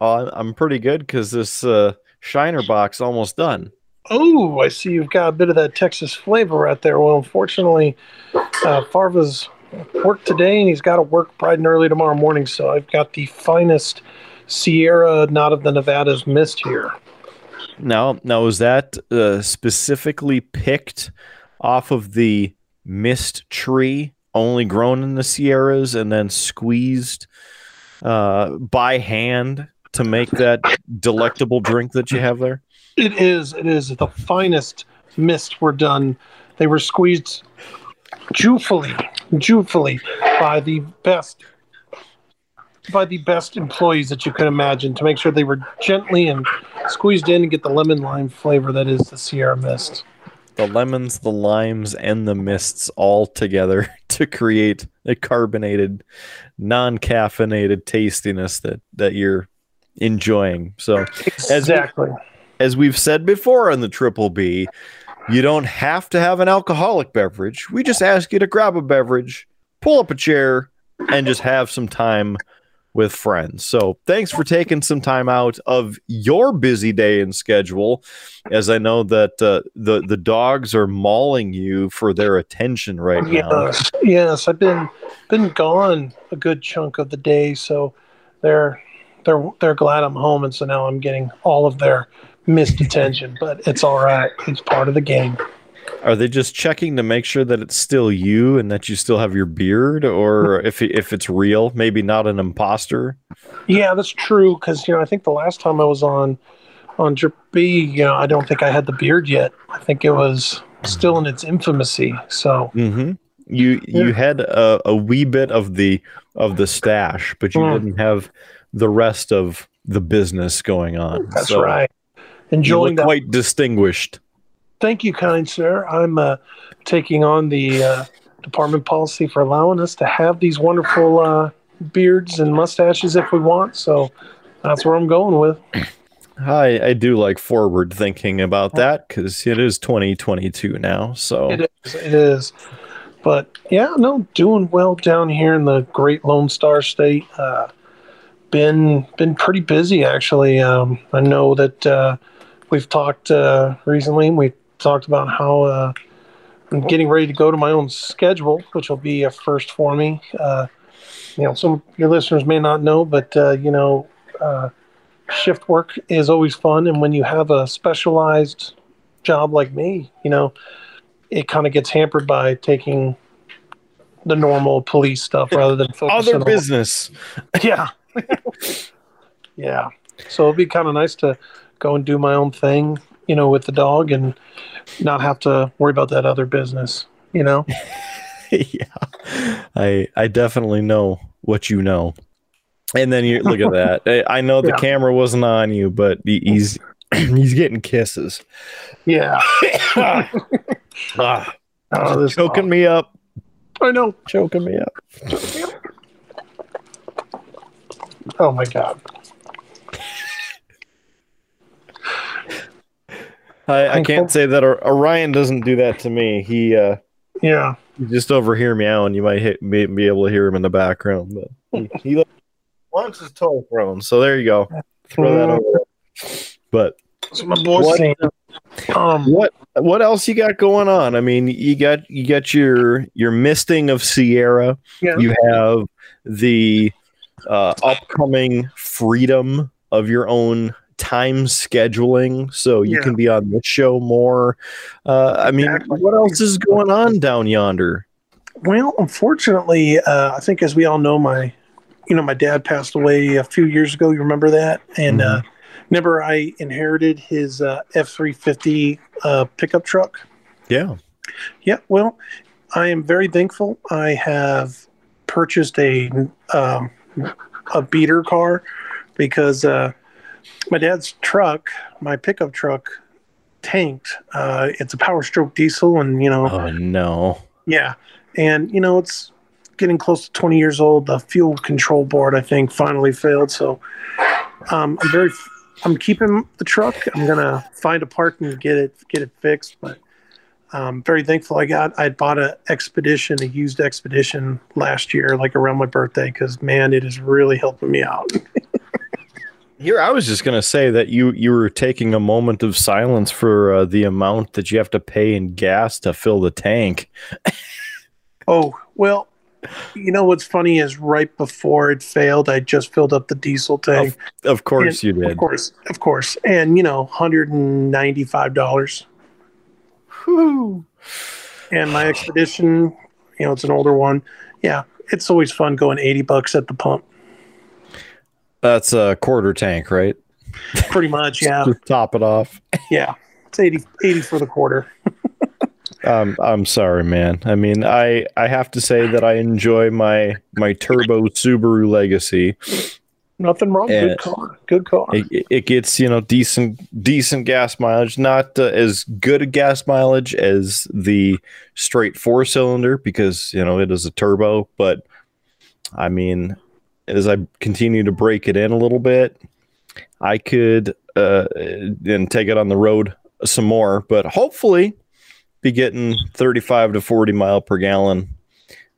Oh, I'm pretty good because this uh, Shiner Bock's almost done. Oh, I see you've got a bit of that Texas flavor right there. Well, unfortunately, uh, Farva's work today and he's got to work bright and early tomorrow morning. So I've got the finest Sierra, not of the Nevadas, mist here. Now, now is that uh, specifically picked off of the mist tree, only grown in the Sierras, and then squeezed uh, by hand to make that delectable drink that you have there? It is. It is the finest mist were done. They were squeezed jewfully, jewfully by the best by the best employees that you could imagine to make sure they were gently and squeezed in and get the lemon lime flavor that is the Sierra Mist. The lemons, the limes, and the mists all together to create a carbonated, non-caffeinated tastiness that that you're enjoying. So exactly as, we, as we've said before on the Triple B, you don't have to have an alcoholic beverage. We just ask you to grab a beverage, pull up a chair, and just have some time with friends. So thanks for taking some time out of your busy day and schedule, as I know that uh, the the dogs are mauling you for their attention right now. Yes, yes, I've been been gone a good chunk of the day, so they're they're they're glad I'm home, and so now I'm getting all of their missed attention. But it's all right; it's part of the game. Are they just checking to make sure that it's still you and that you still have your beard, or if if it's real, maybe not an imposter? Yeah, that's true. Because you know, I think the last time I was on on Drip B, you know, I don't think I had the beard yet. I think it was still in its infancy. So mm-hmm. you yeah. you had a, a wee bit of the of the stash, but you mm. didn't have the rest of the business going on. That's so right. Enjoying that. quite distinguished. Thank you, kind sir. I'm uh, taking on the uh, department policy for allowing us to have these wonderful uh, beards and mustaches if we want. So that's where I'm going with. I, I do like forward thinking about that because it is 2022 now. So it is. It is. But yeah, no, doing well down here in the great Lone Star State. Uh, been been pretty busy actually. Um, I know that uh, we've talked uh, recently. We talked about how uh, I'm getting ready to go to my own schedule, which will be a first for me. Uh, you know, some of your listeners may not know, but uh, you know, uh, shift work is always fun, and when you have a specialized job like me, you know, it kind of gets hampered by taking the normal police stuff rather than focusing Other on business. yeah. yeah. So it'd be kind of nice to go and do my own thing, you know, with the dog and not have to worry about that other business, you know? yeah, I I definitely know what you know. And then you look at that. I- I know the Yeah. camera wasn't on you, but he's he's getting kisses. Yeah. Ah, Oh, this choking me up, I know. choking me up. Oh my God. I, I can't say that Orion doesn't do that to me. He uh Yeah. you just overhear meowing. You might hit, be, be able to hear him in the background, but he, he wants his toy thrown. So there you go. Throw that over. But That's what my boy's What- saying. Um, what what else you got going on? I mean, you got you got your your misting of Sierra. yeah. You have the uh, upcoming freedom of your own time scheduling, so you Yeah. can be on this show more. Uh, I mean, Exactly. what else is going on down yonder? Well, unfortunately, uh, I think as we all know, my, you know, my dad passed away a few years ago. You remember that? And uh, remember, I inherited his uh, F three fifty uh, pickup truck. Yeah. Yeah. Well, I am very thankful. I have purchased a um, a beater car because uh, my dad's truck, my pickup truck, tanked. Uh, it's a Power Stroke diesel, and you know. Oh no. Yeah. And, you know, it's getting close to 20 years old. The fuel control board, I think, finally failed. So um, I'm very, I'm keeping the truck. I'm going to find a part and get it, get it fixed. But I'm very thankful I got, I bought a expedition, a used expedition last year, like around my birthday, because man, it is really helping me out. Here, I was just gonna say that you you were taking a moment of silence for uh, the amount that you have to pay in gas to fill the tank. Oh, well, you know what's funny is right before it failed, I just filled up the diesel tank. Of course, you did. Of course, of course. And, you know, $195. And my expedition, you know, it's an older one. Yeah, it's always fun going 80 bucks at the pump. That's a quarter tank, right? Pretty much, yeah. Top it off. Yeah. It's 80, 80 for the quarter. Um, I'm sorry, man. I mean, I I have to say that I enjoy my my turbo Subaru Legacy. Nothing wrong. Yeah. Good car. Good car. It, it gets you know decent decent gas mileage, not uh, as good a gas mileage as the straight four cylinder because you know it is a turbo. But I mean, as I continue to break it in a little bit, I could uh, then take it on the road some more. But hopefully, be getting 35 to 40 mile per gallon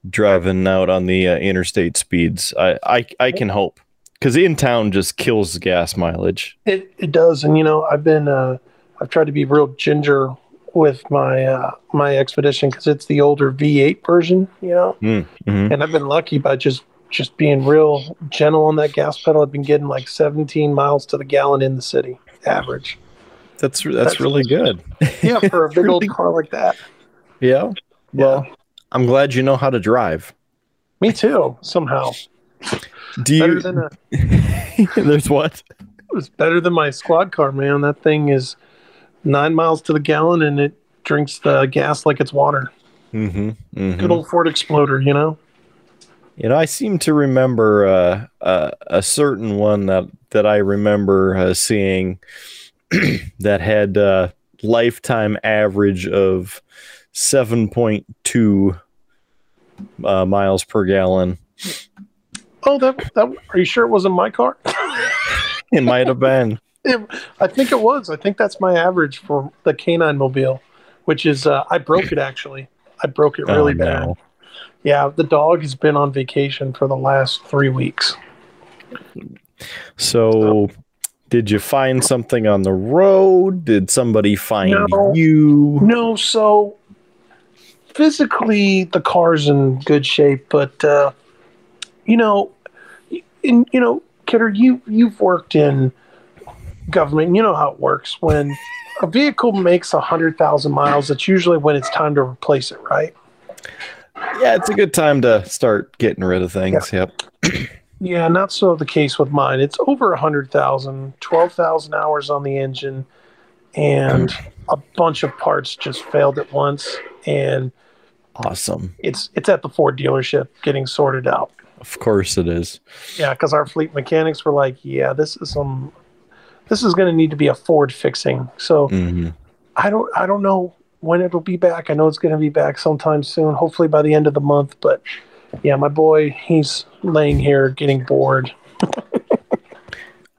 driving out on the uh, interstate speeds. I I, I can hope because in town just kills the gas mileage. It, it does. And, you know, I've been, uh, I've tried to be real ginger with my, uh, my expedition because it's the older V8 version, you know, Mhm. and I've been lucky by just, just being real gentle on that gas pedal. I've been getting like 17 miles to the gallon in the city average. That's that's really good. Yeah, for a big old car like that. Yeah. Well, I'm glad you know how to drive. Me too. Somehow, Do better you? than a, There's what? it was better than my squad car, man. That thing is nine miles to the gallon, and it drinks the gas like it's water. Mm-hmm. hmm Good old Ford Exploder, you know. You know, I seem to remember uh, uh, a certain one that that I remember uh, seeing that had uh, lifetime average of seven point two uh, miles per gallon. Oh, that that. Are you sure it wasn't my car? It might have been. It, I think it was. I think that's my average for the canine mobile, which is uh, I broke it actually. I broke it really Oh, bad. Yeah, the dog has been on vacation for the last three weeks. So, did you find something on the road? Did somebody find No. you? No, so physically the car's in good shape, but uh, you know, in, you know, Kidder, you you've worked in government. You know how it works. When a vehicle makes a hundred thousand miles, it's usually when it's time to replace it, right? Yeah, it's a good time to start getting rid of things. Yep. Yeah, not so the case with mine. It's over 100,000, 12,000 hours on the engine, and a bunch of parts just failed at once. And Awesome. it's it's at the Ford dealership getting sorted out. Of course it is. Yeah, because our fleet mechanics were like, "Yeah, this is some, this is going to need to be a Ford fixing." So hmm I don't I don't know when it'll be back. I know it's going to be back sometime soon, hopefully by the end of the month. But yeah, my boy, he's laying here getting bored.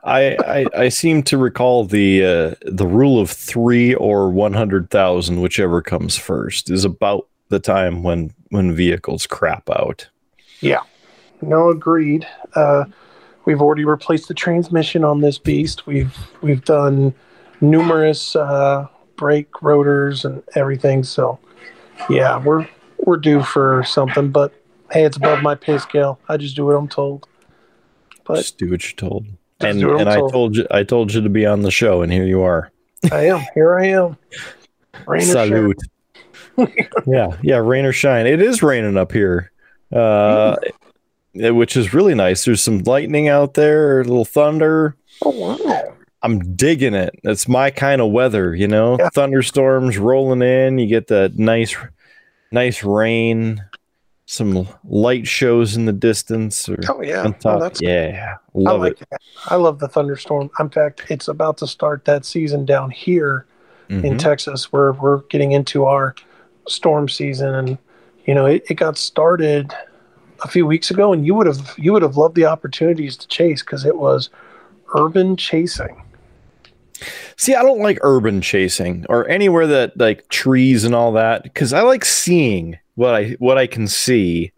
I, I I seem to recall the uh, the rule of three or one hundred thousand, whichever comes first, is about the time when when vehicles crap out. Yeah, no, agreed. Uh, we've already replaced the transmission on this beast. We've we've done numerous uh, brake rotors and everything. So yeah, we're we're due for something. But hey, it's above my pay scale. I just do what I'm told. But Just do what you're told. And and I told. told you I told you to be on the show, and here you are. I am. Here I am. Rain. Salute. yeah, yeah, rain or shine. It is raining up here, uh, eh, which is really nice. There's some lightning out there, a little thunder. Oh wow. I'm digging it. It's my kind of weather, you know. Yeah. Thunderstorms rolling in. You get that nice, nice rain. Some light shows in the distance or Oh yeah. Oh, that's yeah, I love like it. that. I love the thunderstorm. In fact, it's about to start that season down here in Mhm. Texas where we're getting into our storm season and you know it, it got started a few weeks ago and you would have you would have loved the opportunities to chase because it was urban chasing See, I don't like urban chasing or anywhere that like trees and all that because I like seeing what I what I can see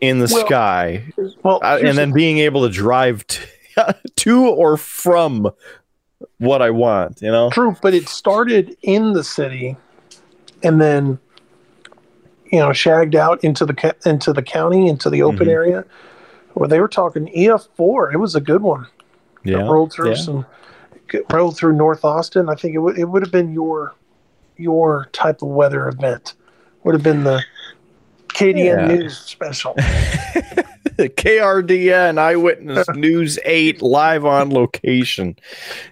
in the Well, sky, well uh, here's and then being able to drive to, to or from what I want. You know, true but it started in the city and then you know shagged out into the into the county into the open Mhm. area where they were talking ef4 it was a good one yeah. rolled through yeah. some rolled through North Austin. I think it would it would have been your your type of weather event. Would have been the KDN Yeah. news special. the KRDN Eyewitness News 8 live on location.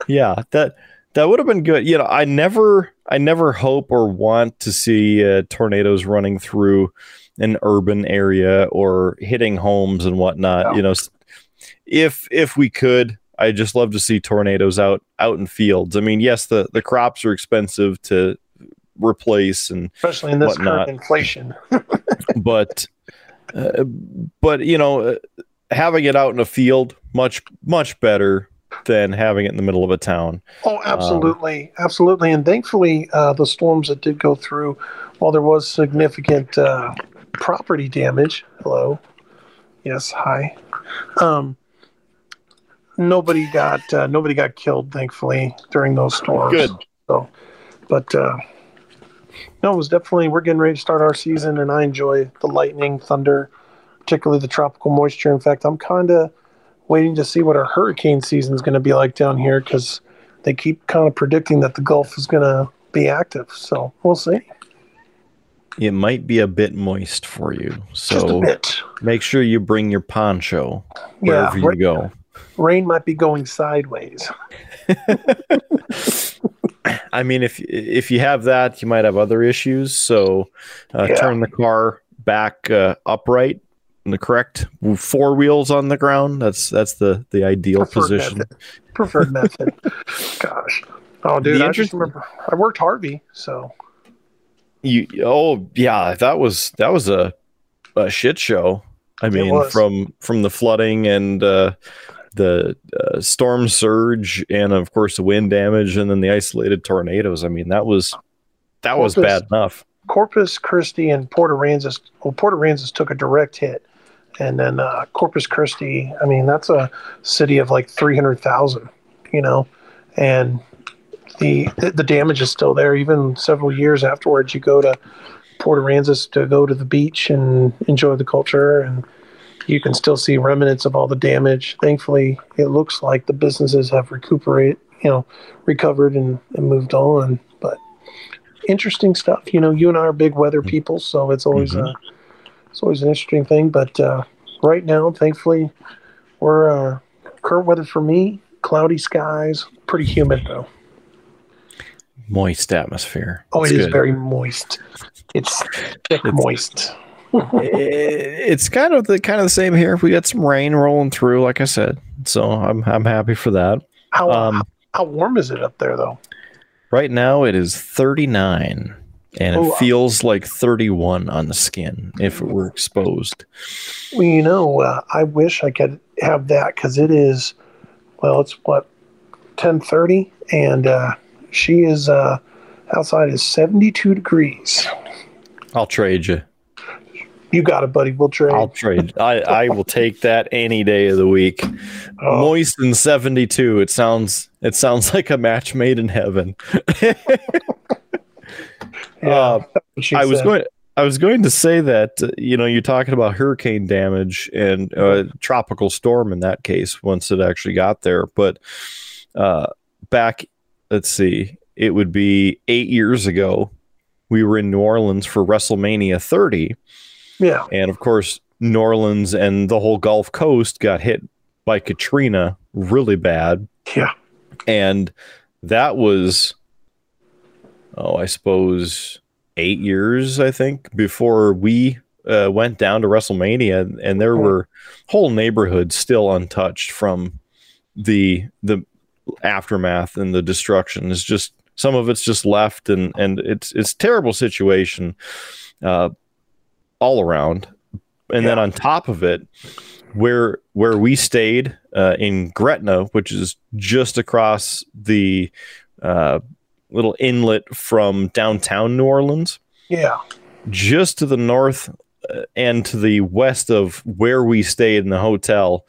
Yeah, that that would have been good. You know, I never I never hope or want to see uh, tornadoes running through an urban area or hitting homes and whatnot. No. You know, if if we could, I just love to see tornadoes out out in fields. I mean, yes, the the crops are expensive to replace and Especially in this Whatnot. current inflation. but uh, but you know uh, having it out in a field much much better than having it in the middle of a town Oh, absolutely, absolutely. And thankfully, uh, the storms that did go through, while there was significant uh, property damage. Hello, yes, hi. Um, nobody got uh, nobody got killed, thankfully, during those storms. Good. So, but uh, no, it was definitely we're getting ready to start our season, and I enjoy the lightning, thunder, particularly the tropical moisture. In fact, I'm kind of waiting to see what our hurricane season is going to be like down here because they keep kind of predicting that the Gulf is going to be active. So we'll see. it might be a bit moist for you Just a so bit. make sure you bring your poncho Yeah, wherever you go rain might be going sideways. i mean if if you have that you might have other issues so uh, Yeah. turn the car back uh, upright in the correct four wheels on the ground that's that's the the ideal Preferred position method. Preferred method. Gosh. Oh, dude, The I just remember I worked Harvey, so You oh yeah, that was that was a a shit show. I mean, from from the flooding and uh, the uh, storm surge, and of course the wind damage, and then the isolated tornadoes. I mean, that was that was bad enough. Corpus Christi and Port Aransas. Well, Port Aransas took a direct hit, and then uh, Corpus Christi. I mean, that's a city of like three hundred thousand, you know, and the the damage is still there. Even several years afterwards, you go to Port Aransas to go to the beach and enjoy the culture, and you can still see remnants of all the damage. Thankfully, it looks like the businesses have recuperated, you know, recovered and, and moved on. But interesting stuff. You know, you and I are big weather people, so it's always Mhm. uh, it's always an interesting thing. But uh, right now, thankfully, we're uh, current weather for me. Cloudy skies, pretty humid though. Moist atmosphere. Oh, It's it is good. very moist. It's thick, It's- moist. It's kind of the kind of the same here. We got some rain rolling through, like I said, so I'm I'm happy for that. How Um, how warm is it up there though? right now it is 39, and it Oh, feels like 31 on the skin if it were exposed. Well, you know, uh, I wish I could have that because it is. Well, it's what ten thirty, and uh, she is uh, outside is seventy two degrees. I'll trade you. You got it, buddy. We'll trade. I'll trade. I I will take that any day of the week. Oh, Moist and 72. It sounds it sounds like a match made in heaven. yeah, uh, I was said. going. I was going to say that uh, you know you're talking about hurricane damage and uh, tropical storm in that case once it actually got there, but uh, back let's see, it would be eight years ago. We were in New Orleans for WrestleMania 30, Yeah, and of course, New Orleans and the whole Gulf Coast got hit by Katrina really bad. Yeah, and that was oh i suppose eight years i think before we uh, went down to wrestlemania. And there Yeah. were whole neighborhoods still untouched from the the aftermath and the destruction. Is just some of it's just left and and it's it's terrible situation. Uh all around and then on top of it where where we stayed uh, in Gretna, which is just across the uh, little inlet from downtown New Orleans, yeah. just to the north uh, and to the west of where we stayed in the hotel.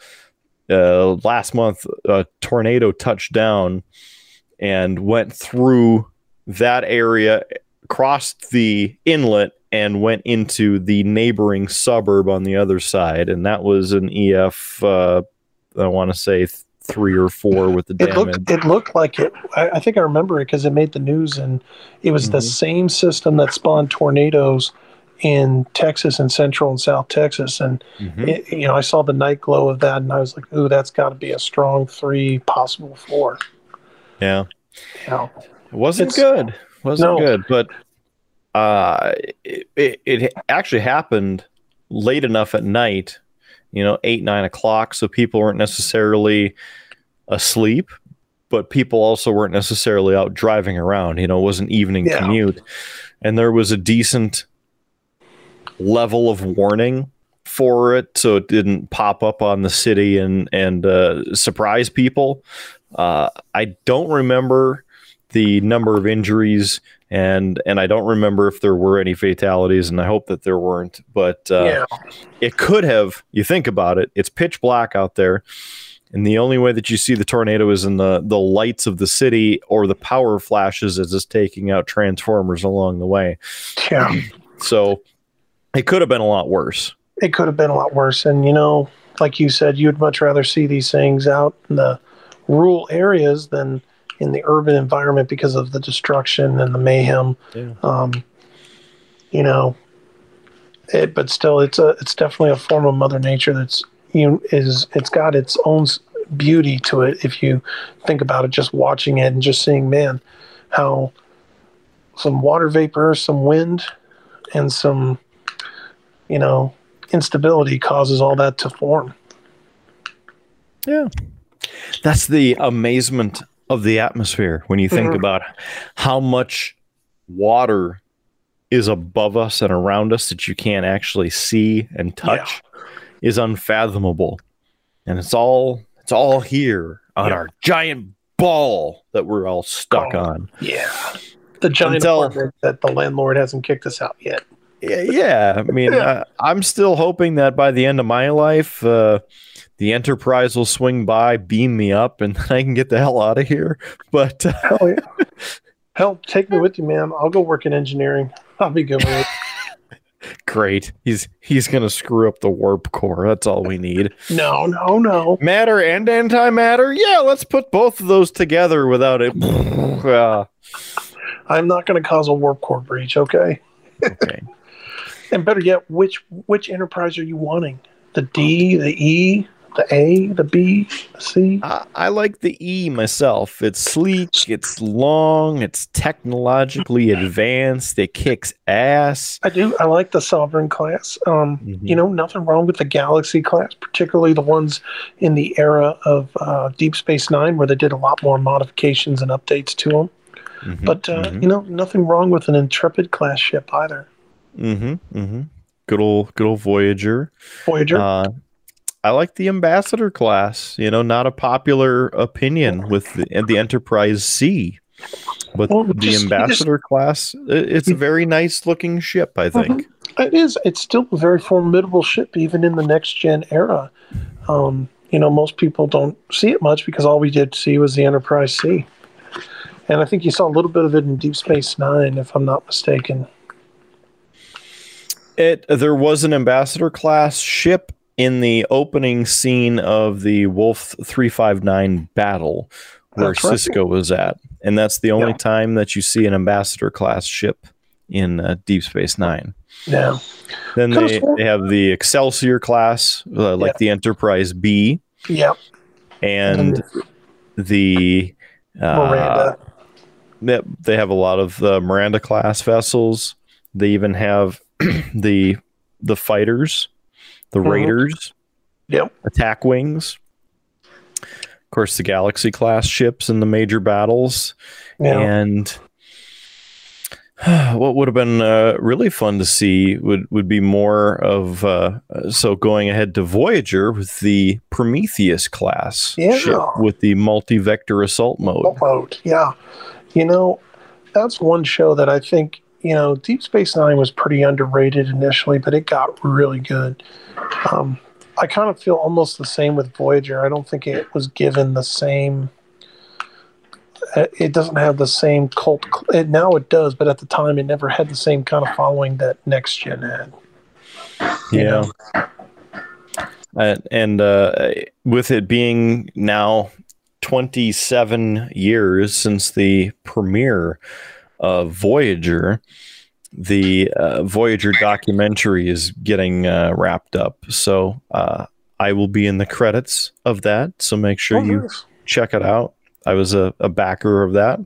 Uh, last month, a tornado touched down and went through that area, crossed the inlet, and went into the neighboring suburb on the other side. And that was an EF, uh, I want to say th- three or four with the It damage. looked it looked like it. I, I think I remember it because it made the news, and it was the Mhm. same system that spawned tornadoes in Texas and Central and South Texas, and Mhm. it, you know, I saw the night glow of that, and I was like, "Ooh, that's got to be a strong three, possible four. yeah. You know, It wasn't good. Wasn't No. good, but uh, it, it, it actually happened late enough at night, you know, eight, nine o'clock. So people weren't necessarily asleep, but people also weren't necessarily out driving around. You know, it was an evening Yeah. commute. And there was a decent level of warning for it so it didn't pop up on the city and and uh, surprise people uh, i don't remember the number of injuries and and i don't remember if there were any fatalities and i hope that there weren't but uh, yeah, it could have you think about it it's pitch black out there and the only way that you see the tornado is in the the lights of the city or the power flashes as it's taking out transformers along the way. Yeah. so it could have been a lot worse. It could have been a lot worse, and you know, like you said, you'd much rather see these things out in the rural areas than in the urban environment because of the destruction and the mayhem. Yeah. Um, you know, it, but still, it's a it's definitely a form of Mother Nature that's you is it's got its own beauty to it if you think about it. Just watching it and just seeing, man, how some water vapor, some wind, and some you know instability causes all that to form. Yeah. That's the amazement of the atmosphere when you think Mhm. about how much water is above us and around us that you can't actually see and touch is unfathomable. And it's all it's all here on Yeah. our giant ball that we're all stuck Oh. on. Yeah. The giant Until- apartment that the landlord hasn't kicked us out yet. Yeah, yeah. I mean, Yeah. I, I'm still hoping that by the end of my life, uh, the Enterprise will swing by, beam me up, and I can get the hell out of here. But uh, Hell yeah. Hell, take me with you, man. I'll go work in engineering. I'll be good with it. Great. He's he's gonna screw up the warp core. That's all we need. No, no, no. Matter and antimatter. Yeah, let's put both of those together without it. Uh, I'm not going to cause a warp core breach, okay? okay. And better yet, which which enterprise are you wanting? The D, the E, the A, the B, the C? I, I like the E myself. It's sleek, it's long, it's technologically advanced, it kicks ass. I do. I like the Sovereign class. Um, Mhm. You know, nothing wrong with the Galaxy class, particularly the ones in the era of uh, Deep Space Nine, where they did a lot more modifications and updates to them. Mhm, But uh, mhm, you know, nothing wrong with an Intrepid class ship either. mhm, mhm. good old good old Voyager. Voyager. Uh, I like the ambassador class. You know, not a popular opinion with the, the Enterprise C, but Well, the just- you just- ambassador class. It's a very nice looking ship. I think. It is. It's still a very formidable ship, even in the next gen era. Um, you know, most people don't see it much because all we did see was the Enterprise C. And I think you saw a little bit of it in Deep Space Nine, if I'm not mistaken. It there was an ambassador class ship in the opening scene of the Wolf 359 battle where That's right. Sisko was at. And that's the only Yeah. time that you see an ambassador class ship in uh, Deep Space 9. Yeah. Then they, sworn- they have the Excelsior class uh, like Yeah. the Enterprise B Yep. and the uh, Miranda. Yep, they have a lot of the Miranda class vessels. They even have the the fighters, the Mhm. raiders, Yep. attack wings. Of course, the Galaxy class ships in the major battles, Yeah. and what would have been uh, really fun to see would would be more of uh, so going ahead to Voyager with the Prometheus class Yeah. ship with the multi vector assault mode. mode. Yeah. You know, that's one show that I think, you know, Deep Space Nine was pretty underrated initially, but it got really good. Um, I kind of feel almost the same with Voyager. I don't think it was given the same. It doesn't have the same cult. It, now it does, but at the time it never had the same kind of following that Next Gen had. Yeah. Uh, and uh, with it being now 27 years since the premiere of Voyager, the uh, Voyager documentary is getting uh, wrapped up. So uh, I will be in the credits of that. So make sure Oh, you nice. check it out. I was a, a backer of that,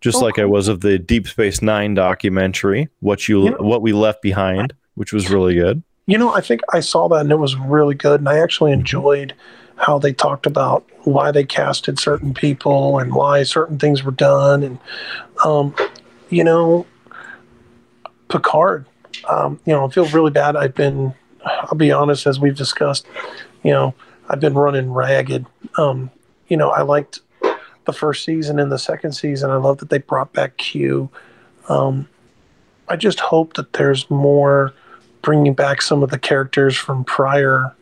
just Oh, like I was of the Deep Space Nine documentary, what you Yeah. what we left behind, which was really good. You know, I think I saw that and it was really good. And I actually enjoyed how they talked about why they casted certain people and why certain things were done. And, um, you know, Picard, um, you know, I feel really bad. I've been, I'll be honest, as we've discussed, you know, I've been running ragged. Um, you know, I liked the first season and the second season. I love that they brought back Q. Um, I just hope that there's more bringing back some of the characters from prior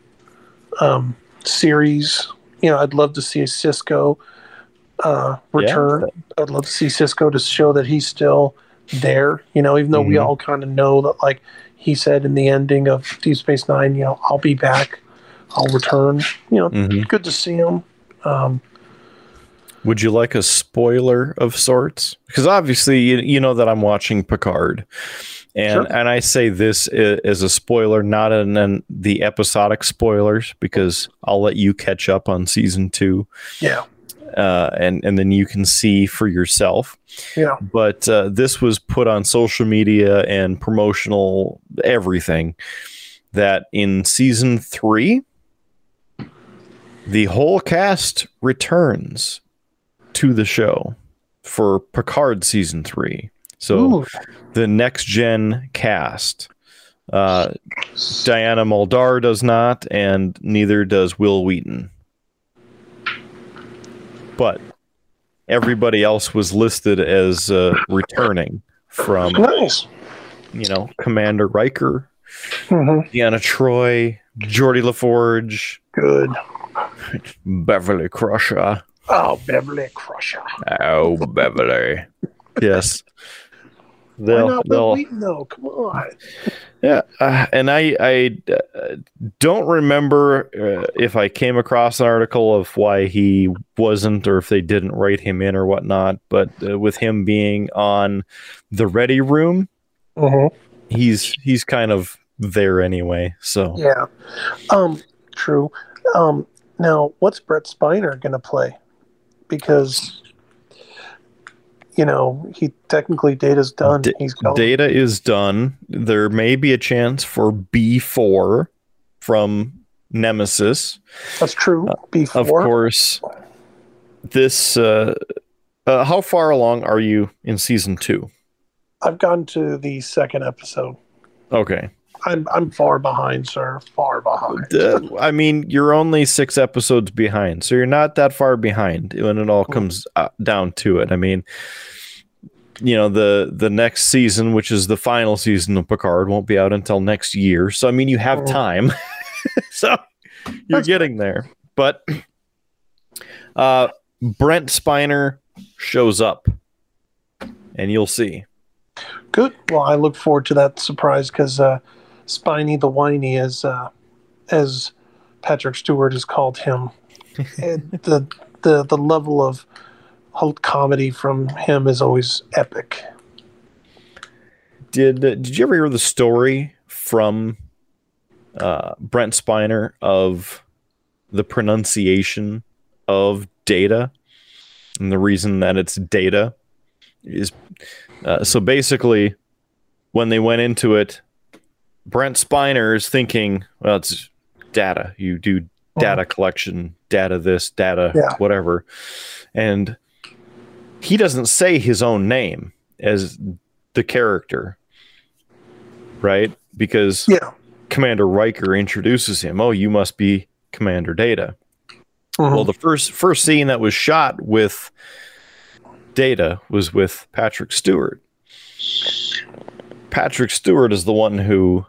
um, series. You know, I'd love to see Sisko uh, return. I'd love to see Sisko to show that he's still there. You know, even though we Mhm. all kind of know that, like he said in the ending of Deep Space Nine, you know, I'll be back, I'll return. You know, Mhm. good to see him. Um, Would you like a spoiler of sorts? Because obviously, you, you know that I'm watching Picard, and Sure. and I say this as a spoiler, not in, in the episodic spoilers, because I'll let you catch up on season two, yeah, uh, and and then you can see for yourself. yeah, But uh, this was put on social media and promotional everything. That in season three, the whole cast returns to the show for Picard season three. So Ooh, the next gen cast. Uh, Diana Muldaur does not, and neither does Wil Wheaton. But everybody else was listed as uh, returning from, nice. you know, Commander Riker, hmm Deanna Troi, Geordi LaForge, Good. Beverly Crusher. Oh, Beverly Crusher. Oh, Beverly. yes. Why they'll, not Will they'll Wheaton though? Come on. Yeah, uh, and I I uh, don't remember uh, if I came across an article of why he wasn't, or if they didn't write him in or whatnot. But uh, with him being on the Ready Room, Mhm. he's he's kind of there anyway. So Yeah. Um. True. Um. Now, what's Brent Spiner to play? Because you know he technically data's done. D- He's gone. data is done. There may be a chance for B four from Nemesis. That's true. Before Uh, Of course, this. Uh, uh, how far along are you in season two? I've gotten to the second episode. Okay. I'm I'm far behind, sir. Far behind. Uh, I mean, you're only six episodes behind, so you're not that far behind when it all comes uh, down to it. I mean, you know the the next season, which is the final season of Picard, won't be out until next year. So I mean, you have time. so you're That's getting there. But uh, Brent Spiner shows up, and you'll see. Good. Well, I look forward to that surprise because uh, Spiny the Whiny, as uh, as Patrick Stewart has called him, the the the level of ho- comedy from him is always epic. Did Did you ever hear the story from uh, Brent Spiner of the pronunciation of data and the reason that it's data is uh, so basically when they went into it, Brent Spiner is thinking, well, it's data. You do data collection, data this, data Yeah. whatever, and he doesn't say his own name as the character, right? Because Yeah. Commander Riker introduces him. Oh, you must be Commander Data. Mhm. Well, the first first scene that was shot with Data was with Patrick Stewart. Patrick Stewart is the one who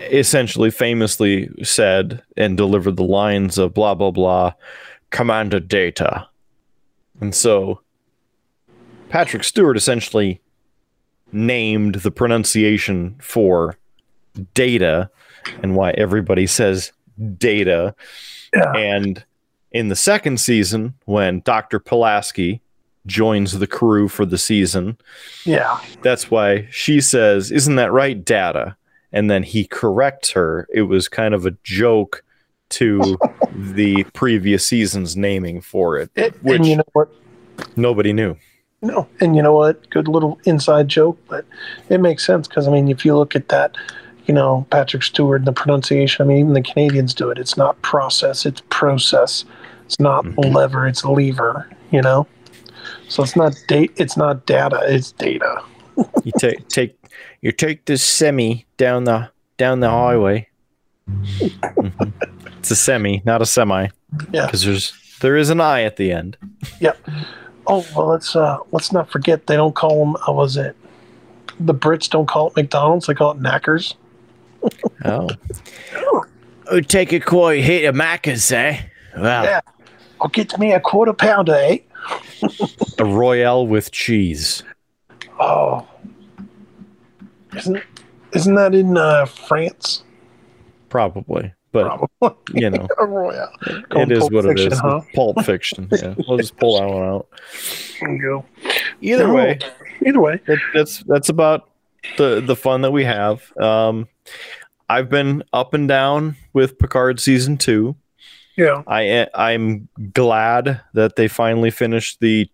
essentially famously said and delivered the lines of blah blah blah Commander Data. And so Patrick Stewart essentially named the pronunciation for data and why everybody says data. Yeah. And in the second season, when Dr. Pulaski joins the crew for the season, yeah. that's why she says, Isn't that right, data? And then he corrects her. It was kind of a joke to the previous season's naming for it, It, which you know what? nobody knew. No, and you know what? Good little inside joke, but it makes sense because I mean, if you look at that, you know, Patrick Stewart and the pronunciation. I mean, even the Canadians do it. It's not process; it's process. It's not Mhm. lever; it's lever. You know, so it's not date. It's not data. It's data. You take take you take this semi down the down the highway. It's a semi, not a semi. Yeah. Because there's there is an I at the end. Yep. Oh well, let's uh let's not forget they don't call them. How was it? The Brits don't call it McDonald's; they call it Knackers. Oh. Oh, take a quite hit of Macca's, eh? Well, Yeah. I'll get me a quarter pounder, eh? A Royale with cheese. Oh, isn't isn't that in uh, France? Probably. But Probably. you know, a royale. it is what Fiction, it is. huh? Pulp fiction. Yeah. We'll just pull that one out. Go. Either No, way, Either way. that, that's that's about the the fun that we have. Um, I've been up and down with Picard season two. Yeah. I I'm glad that they finally finished the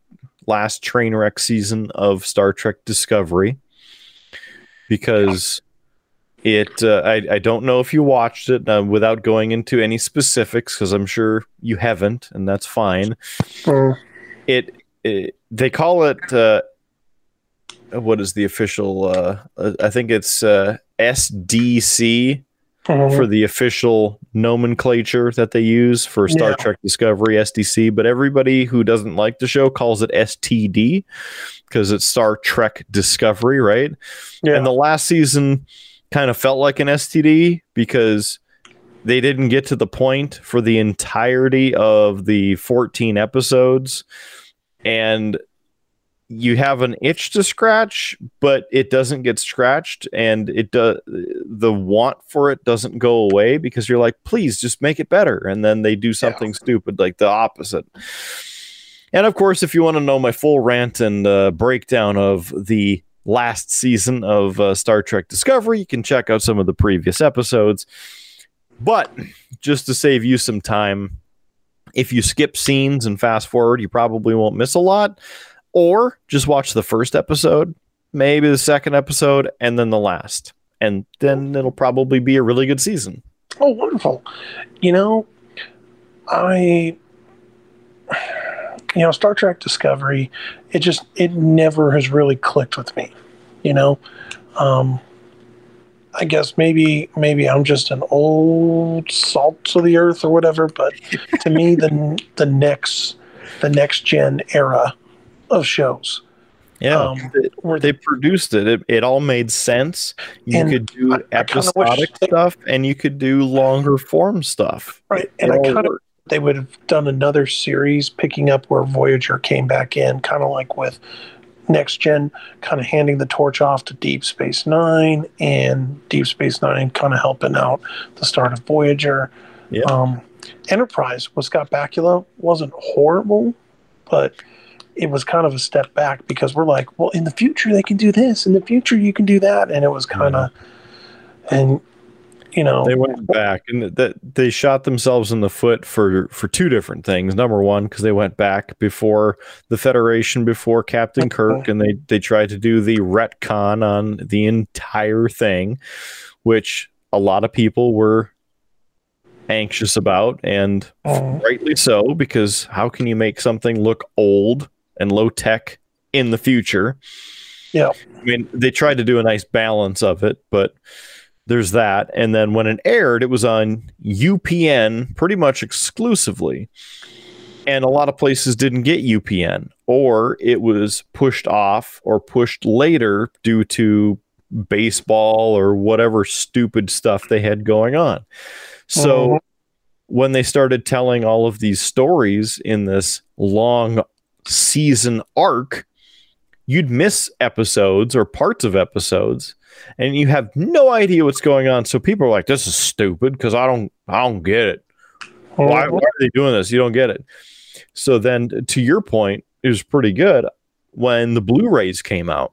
last train wreck season of Star Trek Discovery because it uh, I I don't know if you watched it uh, without going into any specifics because I'm sure you haven't and that's fine. Mm, It, it they call it uh, what is the official uh, I think it's uh, SDC mhm. for the official nomenclature that they use for Star Yeah. Trek Discovery SDC, but everybody who doesn't like the show calls it STD because it's Star Trek Discovery, right? yeah. And the last season kind of felt like an STD because they didn't get to the point for the entirety of the 14 episodes and you have an itch to scratch, but it doesn't get scratched, and it does the want for it doesn't go away because you're like, please just make it better, and then they do something stupid like the opposite. And of course, if you want to know my full rant and uh, breakdown of the last season of uh, Star Trek Discovery, you can check out some of the previous episodes. But just to save you some time, if you skip scenes and fast forward, you probably won't miss a lot or just watch the first episode, maybe the second episode, and then the last. And then it'll probably be a really good season. Oh, wonderful. You know, I, you know, Star Trek Discovery, it just, it never has really clicked with me, you know? Um, I guess maybe maybe I'm just an old salt of the earth or whatever, but to me the the next the next gen era of shows. Yeah, Um, they, where they produced it. it. It all made sense. You could do I- I episodic they- stuff, and you could do longer form stuff. right, and It I kind of they would have done another series picking up where Voyager came back in, kind of like with Next Gen, kind of handing the torch off to Deep Space Nine, and Deep Space Nine kind of helping out the start of Voyager. Yeah. Um, Enterprise with Scott Bakula wasn't horrible, but it was kind of a step back because we're like, well, in the future they can do this, in the future you can do that, and it was kind of, and you know, They went back, and that they shot themselves in the foot for for two different things. Number one, because they went back before the Federation, before Captain Kirk, and they they tried to do the retcon on the entire thing, which a lot of people were anxious about, and um, rightly so, because how can you make something look old and low tech in the future? Yeah. I mean, they tried to do a nice balance of it, but there's that. And then when it aired, it was on UPN pretty much exclusively. And a lot of places didn't get UPN, or it was pushed off or pushed later due to baseball or whatever stupid stuff they had going on. So Mhm. when they started telling all of these stories in this long season arc, you'd miss episodes or parts of episodes and you have no idea what's going on. So people are like, this is stupid because I don't I don't get it. Why, why are they doing this? You don't get it. So then to your point, it was pretty good when the Blu-rays came out.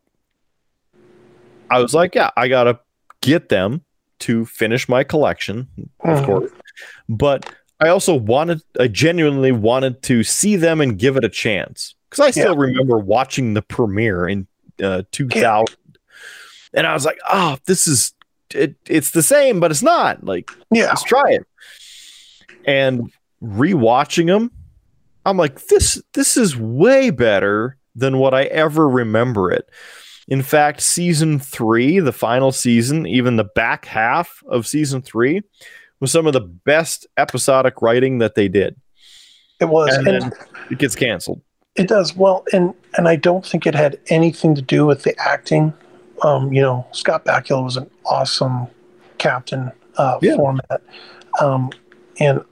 I was like, yeah, I gotta get them to finish my collection, of Mhm. course. But I also wanted, I genuinely wanted to see them and give it a chance because I still remember watching the premiere in uh, 2000, and I was like, oh, this is it, it's the same, but it's not. Like, yeah, let's try it. And rewatching them, I'm like, this this is way better than what I ever remember it. In fact, season three, the final season, even the back half of season three, was some of the best episodic writing that they did. it was, And and then it gets canceled. it does well, and and I don't think it had anything to do with the acting. Um, you know, Scott Bakula was an awesome captain uh, Yeah. format, um, and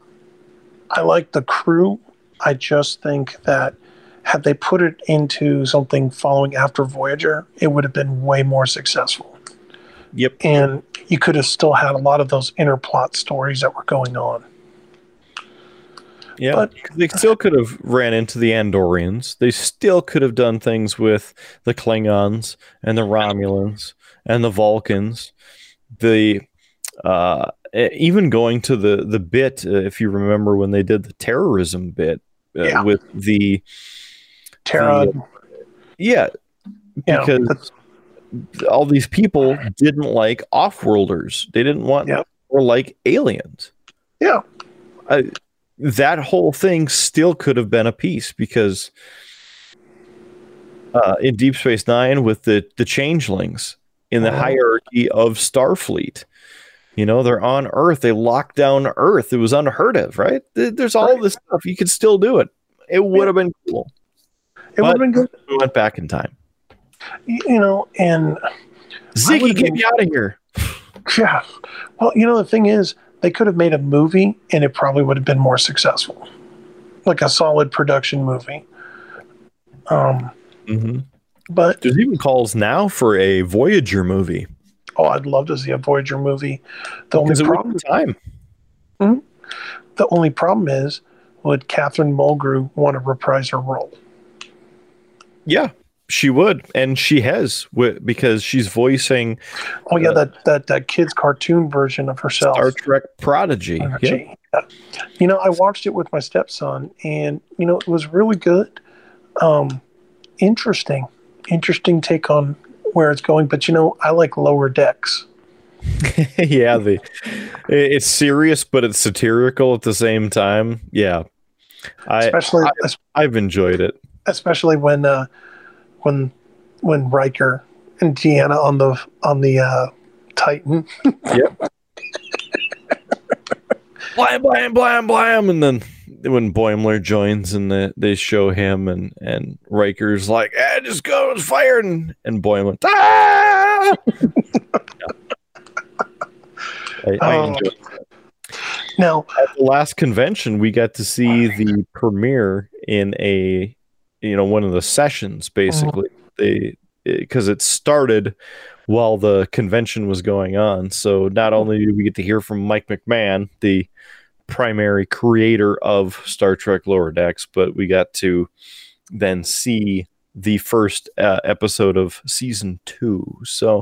I like the crew. I just think that had they put it into something following after Voyager, it would have been way more successful. Yep. and you could have still had a lot of those inner plot stories that were going on. Yeah, But- they still could have ran into the Andorians. They still could have done things with the Klingons and the Romulans and the Vulcans. The uh, even going to the the bit, uh, if you remember when they did the terrorism bit uh, Yeah. with the yeah, Yeah, because all these people didn't like off-worlders. They didn't want Yeah. or like aliens. yeah, I, that whole thing still could have been a piece because uh, in Deep Space Nine with the the changelings in the Mhm. hierarchy of Starfleet, you know they're on Earth. They locked down Earth. It was unheard of, right? There's all Right. this stuff. You could still do it. It would have been cool. it would have been good. We went back in time. You know, and Ziggy, get me out of here. yeah. Well, you know, the thing is, they could have made a movie, and it probably would have been more successful, like a solid production movie. Um, hmm But There's even calls now for a Voyager movie. oh, I'd love to see a Voyager movie. The only Because problem, time. the only problem is, would Catherine Mulgrew want to reprise her role? Yeah, she would, and she has because she's voicing Oh yeah, Uh, that that that kid's cartoon version of herself. Star Trek Prodigy. Energy. Yeah. You know, I watched it with my stepson, and you know, it was really good. Um, interesting, interesting take on where it's going. But you know, I like lower decks. yeah, the it's serious, but it's satirical at the same time. Yeah, I especially I've enjoyed it. especially when uh, when when Riker and Deanna on the on the uh, Titan. Yep. blam blam blam blam, and then when Boimler joins and the, they show him and and Riker's like, "Eh, just go, it's fired," and and Boimler, ah! I, I Oh. enjoyed Now, at the last convention we got to see the premiere in a you know one of the sessions basically. They because it started while the convention was going on. So not only did we get to hear from mike mcmahan the primary creator of star trek lower decks but we got to then see the first uh, episode of season two. So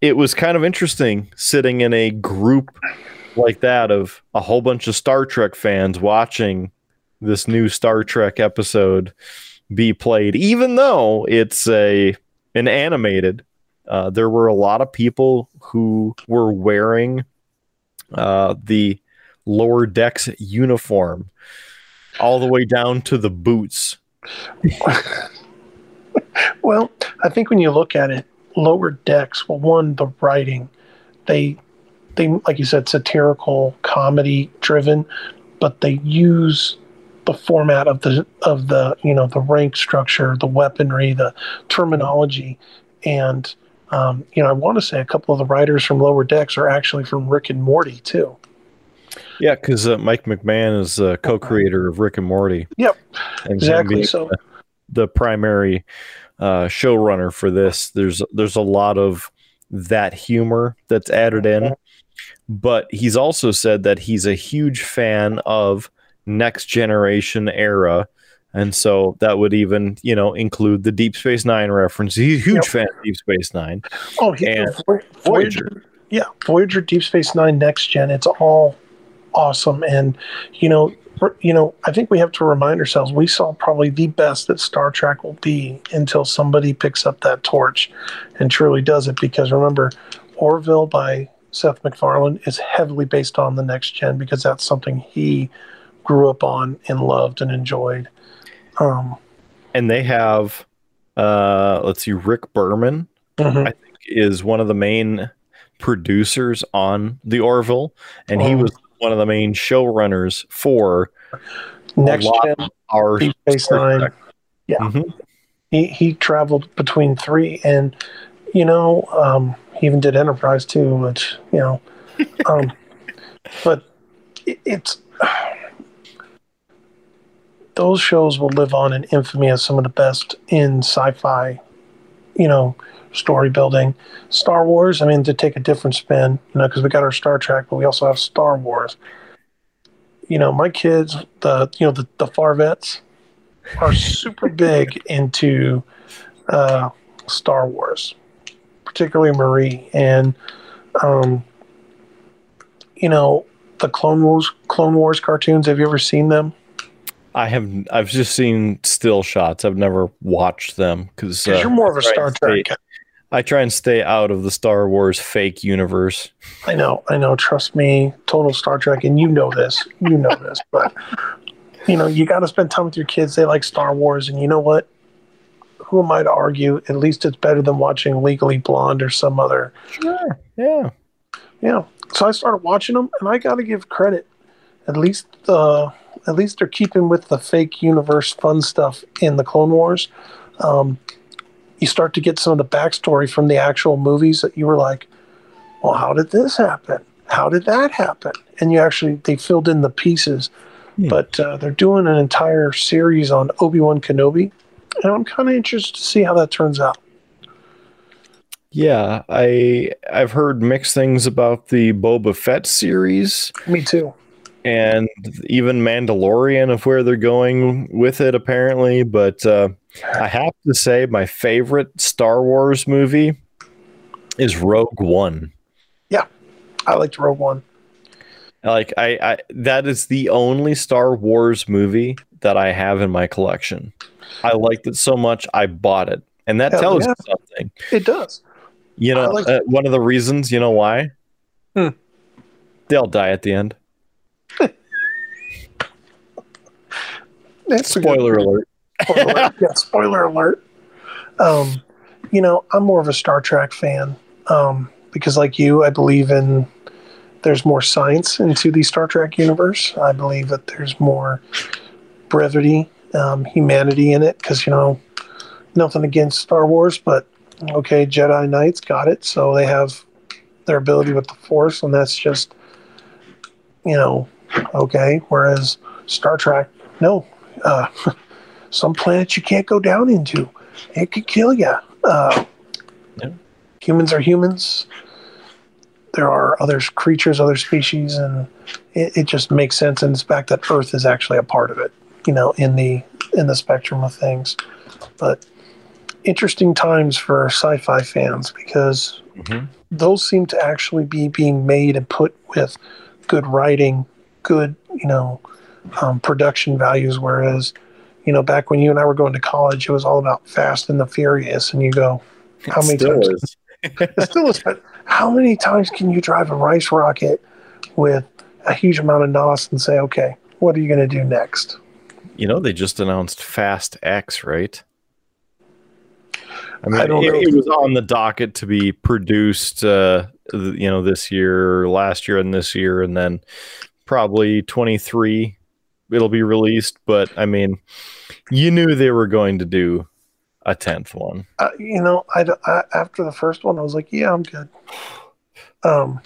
it was kind of interesting sitting in a group like that of a whole bunch of Star Trek fans watching this new Star Trek episode be played, even though it's a an animated. Uh, there were a lot of people who were wearing uh, the lower decks uniform all the way down to the boots. well, I think when you look at it, lower decks. Well, one, the writing, they they like you said, satirical, comedy driven, but they use the format of the of the you know the rank structure, the weaponry, the terminology, and um, you know I want to say a couple of the writers from Lower Decks are actually from Rick and Morty too. Yeah, because uh, Mike McMahan is a co-creator of Rick and Morty. Yep, And exactly. So the primary uh, showrunner for this. There's there's a lot of that humor that's added in, but he's also said that he's a huge fan of next generation era, and so that would even you know include the Deep Space Nine reference. He's a huge Yep. fan of Deep Space Nine. oh, and Voyager, Voyager. yeah, Voyager, Deep Space Nine, Next Gen. It's all awesome, and you know, you know, I think we have to remind ourselves we saw probably the best that Star Trek will be until somebody picks up that torch and truly does it. Because remember, Orville by Seth MacFarlane is heavily based on the Next Gen because that's something he grew up on and loved and enjoyed. Um, And they have, uh, let's see, Rick Berman mhm. I think is one of the main producers on the Orville, and he Oh. was one of the main showrunners for Next Gen, our Deep Space Star Nine. Trek. Yeah. Mhm. he he traveled between three and you know um, he even did enterprise too which you know um, but it, it's those shows will live on in infamy as some of the best in sci-fi you know story building star wars i mean to take a different spin you know because we got our star trek but we also have star wars you know my kids the you know the, the farvets are super big into uh, Star Wars, particularly Marie, and um, you know the Clone Wars Clone Wars cartoons. Have you ever seen them? I have I've just seen still shots. I've never watched them because Because you're more of a Star Trek. stay- I try and stay out of the Star Wars fake universe. I know, I know. Trust me, total Star Trek, and you know this. You know this, but you know you got to spend time with your kids. They like Star Wars, and you know what? Who am I to argue? At least it's better than watching Legally Blonde or some other Sure. Yeah. Yeah. So I started watching them, and I got to give credit. At least, uh, at least they're keeping with the fake universe fun stuff in the Clone Wars. Um, you start to get some of the backstory from the actual movies that you were like, "Well, how did this happen? How did that happen?" And you actually they filled in the pieces. Hmm. But uh, they're doing an entire series on Obi Wan Kenobi, and I'm kind of interested to see how that turns out. Yeah, I I've heard mixed things about the Boba Fett series Me too. And even Mandalorian of where they're going with it apparently, but uh, I have to say my favorite Star Wars movie is Rogue One. Yeah, I liked Rogue One. Like I, I that is the only Star Wars movie that I have in my collection. I liked it so much I bought it. And that Hell tells yeah. you something. It does. You know, like- uh, one of the reasons, you know why? Hmm. They'll die at the end. That's Spoiler alert. spoiler alert. yeah, spoiler alert. Um, you know, I'm more of a Star Trek fan um, because, like you, I believe in there's more science into the Star Trek universe. I believe that there's more brevity, um, humanity in it because, you know, nothing against Star Wars, but okay, Jedi Knights got it. So they have their ability with the Force, and that's just, you know, okay. Whereas Star Trek, no. Uh, some planets you can't go down into. It could kill you. Uh, Yeah. Humans are humans. There are other creatures, other species, and it, it just makes sense. And it's fact that Earth is actually a part of it. You know, in the in the spectrum of things. But interesting times for sci-fi fans because Mhm. those seem to actually be being made and put with good writing, good you know um, production values. Whereas you know back when you and I were going to college, it was all about Fast and the Furious, and you go, how many Still times? is. It still is, but how many times can you drive a rice rocket with a huge amount of NOS and say, okay, what are you going to do next? You know, they just announced Fast X, right? I mean, I don't it, know. it was on the docket to be produced, uh, you know, this year, last year, and this year, and then probably 23 it'll be released. But I mean, you knew they were going to do a 10th one. uh, you know, I, I after the first one, I was like, yeah, I'm good. Um,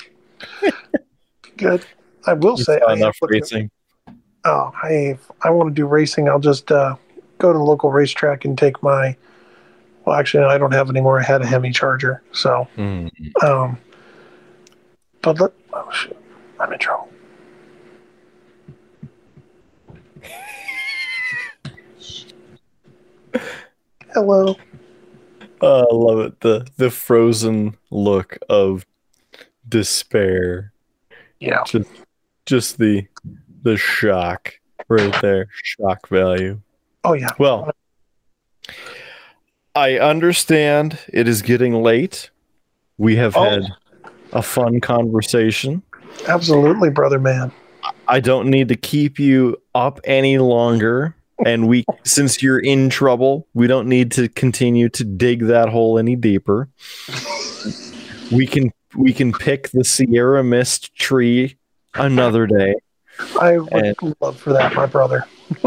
good. I will You say, I enough racing. Oh, hey, if I want to do racing, I'll just uh, go to the local racetrack and take my. Well, actually, I don't have any more. I had a Hemi Charger, so. Mm. Um, but let, oh shit, I'm in trouble. Hello. Oh, I love it. The the frozen look of despair. Yeah. Just just the the shock right there. Shock value. Oh yeah. Well, I understand it is getting late. We have Oh. had a fun conversation. Absolutely, brother man. I don't need to keep you up any longer. And we, since you're in trouble, we don't need to continue to dig that hole any deeper. We can we can pick the Sierra Mist tree another day. I would And- love for that, my brother.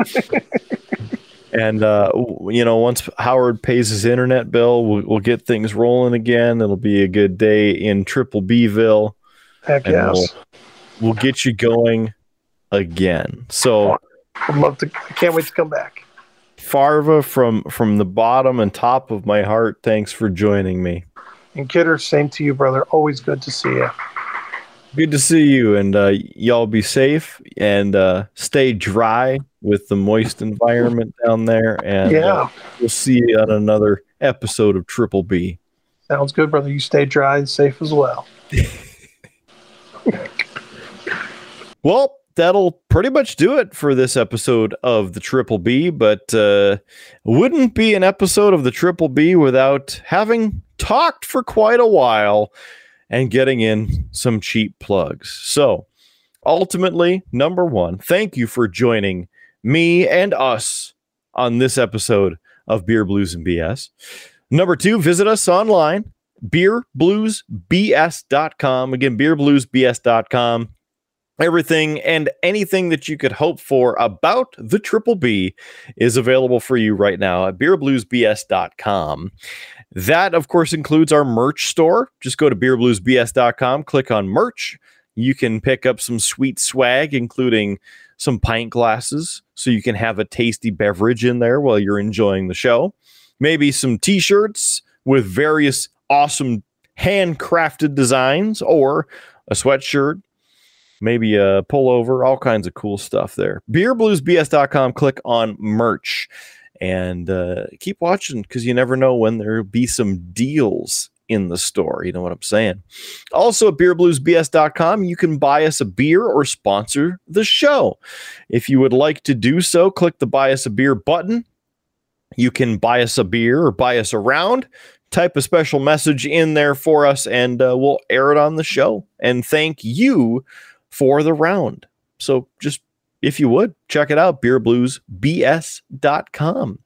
And uh, you know, once Howard pays his internet bill, we'll, we'll get things rolling again. It'll be a good day in Triple Bville. Heck yes. We'll get you going again. So I'd love to. I can't wait to come back. Farva, from from the bottom and top of my heart, thanks for joining me. And Kidder, same to you, brother. Always good to see you. Good to see you, and uh, y'all be safe and uh, stay dry with the moist environment down there. And uh, yeah, we'll see you on another episode of Triple B. sounds good, brother. You stay dry and safe as well. Well, that'll pretty much do it for this episode of the Triple B, but uh, wouldn't be an episode of the Triple B without having talked for quite a while and getting in some cheap plugs. So, ultimately, number one, thank you for joining me and us on this episode of Beer Blues and BS. Number two, visit us online, beerbluesbs.com. Again, beerbluesbs.com everything and anything that you could hope for about the Triple B is available for you right now at beerbluesbs.com. That, of course, includes our merch store. Just go to beerbluesbs.com, click on merch. You can pick up some sweet swag, including some pint glasses, so you can have a tasty beverage in there while you're enjoying the show. Maybe some t shirts with various awesome handcrafted designs, or a sweatshirt, maybe a pullover, all kinds of cool stuff there. BeerBluesBS.com, click on merch and uh, keep watching because you never know when there'll be some deals in the store. You know what I'm saying? Also, at beerbluesbs.com, you can buy us a beer or sponsor the show. If you would like to do so, click the buy us a beer button. You can buy us a beer or buy us around. Type a special message in there for us, and uh, we'll air it on the show. And thank you for the round. So just if you would, check it out beerbluesbs.com.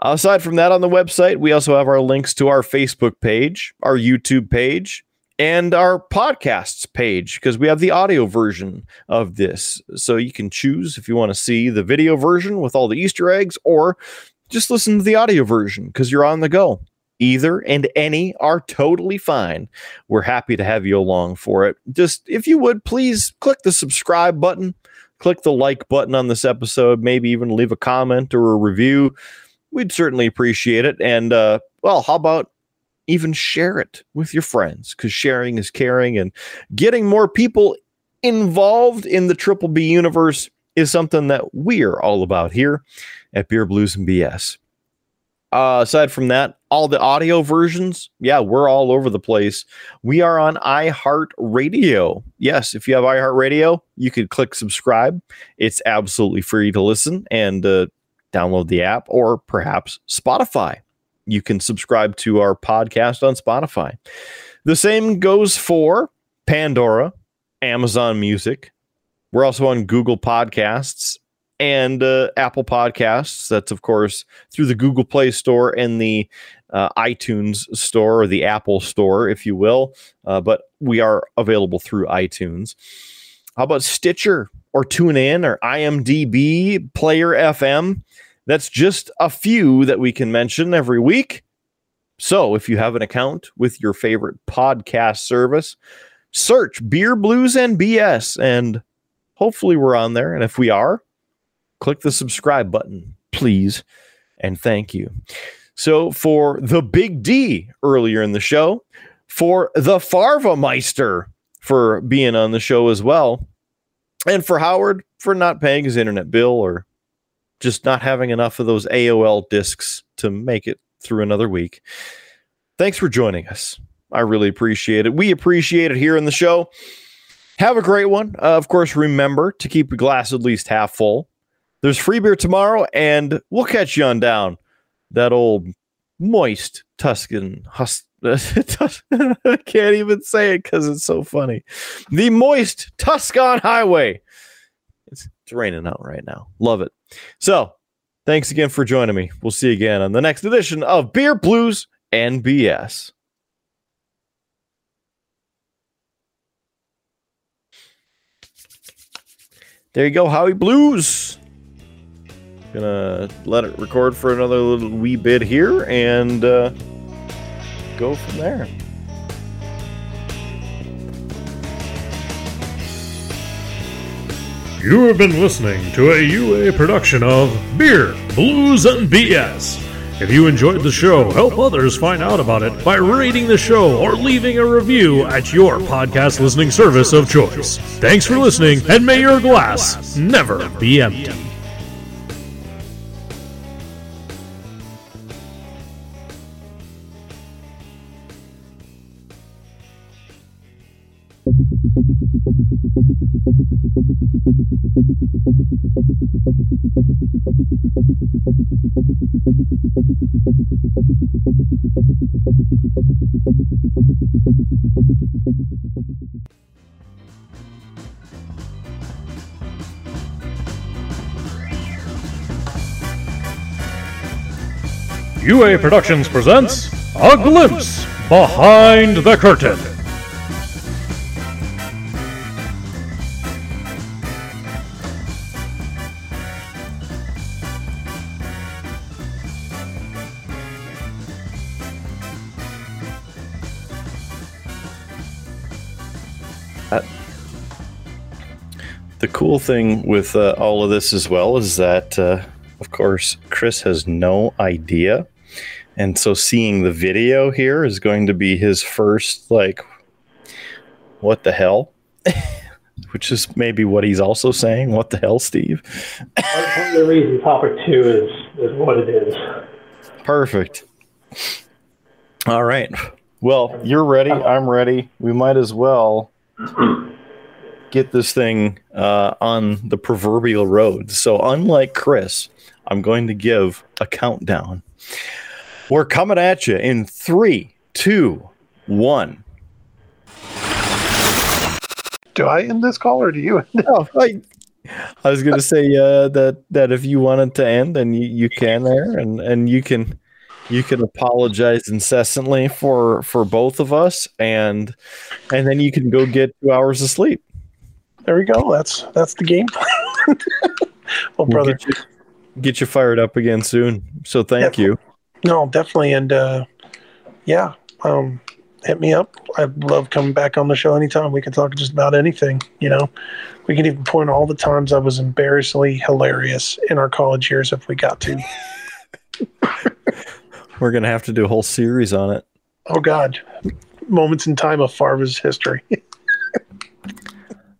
Aside from that, on the website, we also have our links to our Facebook page, our YouTube page, and our podcasts page because we have the audio version of this. So you can choose if you want to see the video version with all the Easter eggs or just listen to the audio version because you're on the go. Either and any are totally fine. We're happy to have you along for it. Just if you would, please click the subscribe button, click the like button on this episode, maybe even leave a comment or a review we'd certainly appreciate it. And uh, well, how about even share it with your friends? Because sharing is caring, and getting more people involved in the Triple B universe is something that we're all about here at Beer Blues and BS. Uh, aside from that, all the audio versions, yeah, we're all over the place. We are on iHeartRadio. Yes, if you have iHeartRadio, you could click subscribe. It's absolutely free to listen, and uh, download the app, or perhaps Spotify. You can subscribe to our podcast on Spotify. The same goes for Pandora, Amazon Music. We're also on Google Podcasts and uh, Apple Podcasts. That's, of course, through the Google Play Store and the uh, iTunes Store or the Apple Store, if you will. Uh, but we are available through iTunes. How about Stitcher or TuneIn or IMDb, Player FM? That's just a few that we can mention every week. So if you have an account with your favorite podcast service, search Beer Blues and BS, and hopefully we're on there. And if we are, click the subscribe button, please. And thank you. So for the Big D earlier in the show, for the Farva Meister for being on the show as well, and for Howard for not paying his internet bill or just not having enough of those AOL discs to make it through another week. Thanks for joining us. I really appreciate it. We appreciate it here in the show. Have a great one. Uh, of course, remember to keep your glass at least half full. There's free beer tomorrow, and we'll catch you on down that old moist Tuscan hus- I can't even say it because it's so funny. The moist Tuscan Highway. It's, it's raining out right now. Love it. So, thanks again for joining me. We'll see you again on the next edition of Beer Blues and BS. There you go, Howie Blues. Gonna let it record for another little wee bit here and uh, go from there. You have been listening to a UA production of Beer, Blues, and BS. If you enjoyed the show, help others find out about it by rating the show or leaving a review at your podcast listening service of choice. Thanks for listening, and may your glass never be empty. UA Productions presents A Glimpse Behind the Curtain. the cool thing with uh, all of this as well is that, uh, of course, Chris has no idea. And so seeing the video here is going to be his first, like, what the hell? Which is maybe what he's also saying. What the hell, Steve? One of the reasons topic two is, is what it is. Perfect. All right. Well, you're ready. I'm ready. We might as well get this thing uh, on the proverbial road. So, unlike Chris, I'm going to give a countdown. We're coming at you in three, two, one. Do I end this call or do you? Oh, I, I was going to say uh, that that if you wanted to end, then you, you can there, and and you can you can apologize incessantly for for both of us, and and then you can go get two hours of sleep. There we go. That's that's the game plan. well, We'll brother, get you, get you fired up again soon. So thank Yeah. you. No, definitely, and uh, yeah, um, hit me up. I love coming back on the show anytime. We can talk just about anything. You know, we can even point all the times I was embarrassingly hilarious in our college years if we got to. We're gonna have to do a whole series on it. Oh God, moments in time of Farva's history.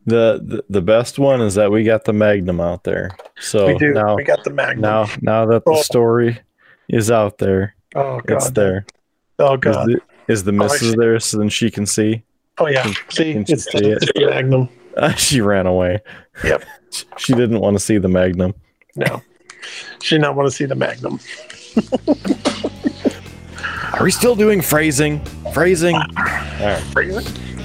The, the the best one is that we got the Magnum out there. So we do. now we got the Magnum. now now that the Oh. story is out there, oh god, it's there. Oh Is God. the, is the missus see. there so then she can see? Oh yeah. See, Can she it's see the, it? the Magnum. Uh, she ran away. Yep. She didn't want to see the Magnum. No, she did not want to see the Magnum. Are we still doing phrasing? Phrasing? All right. Phrasing.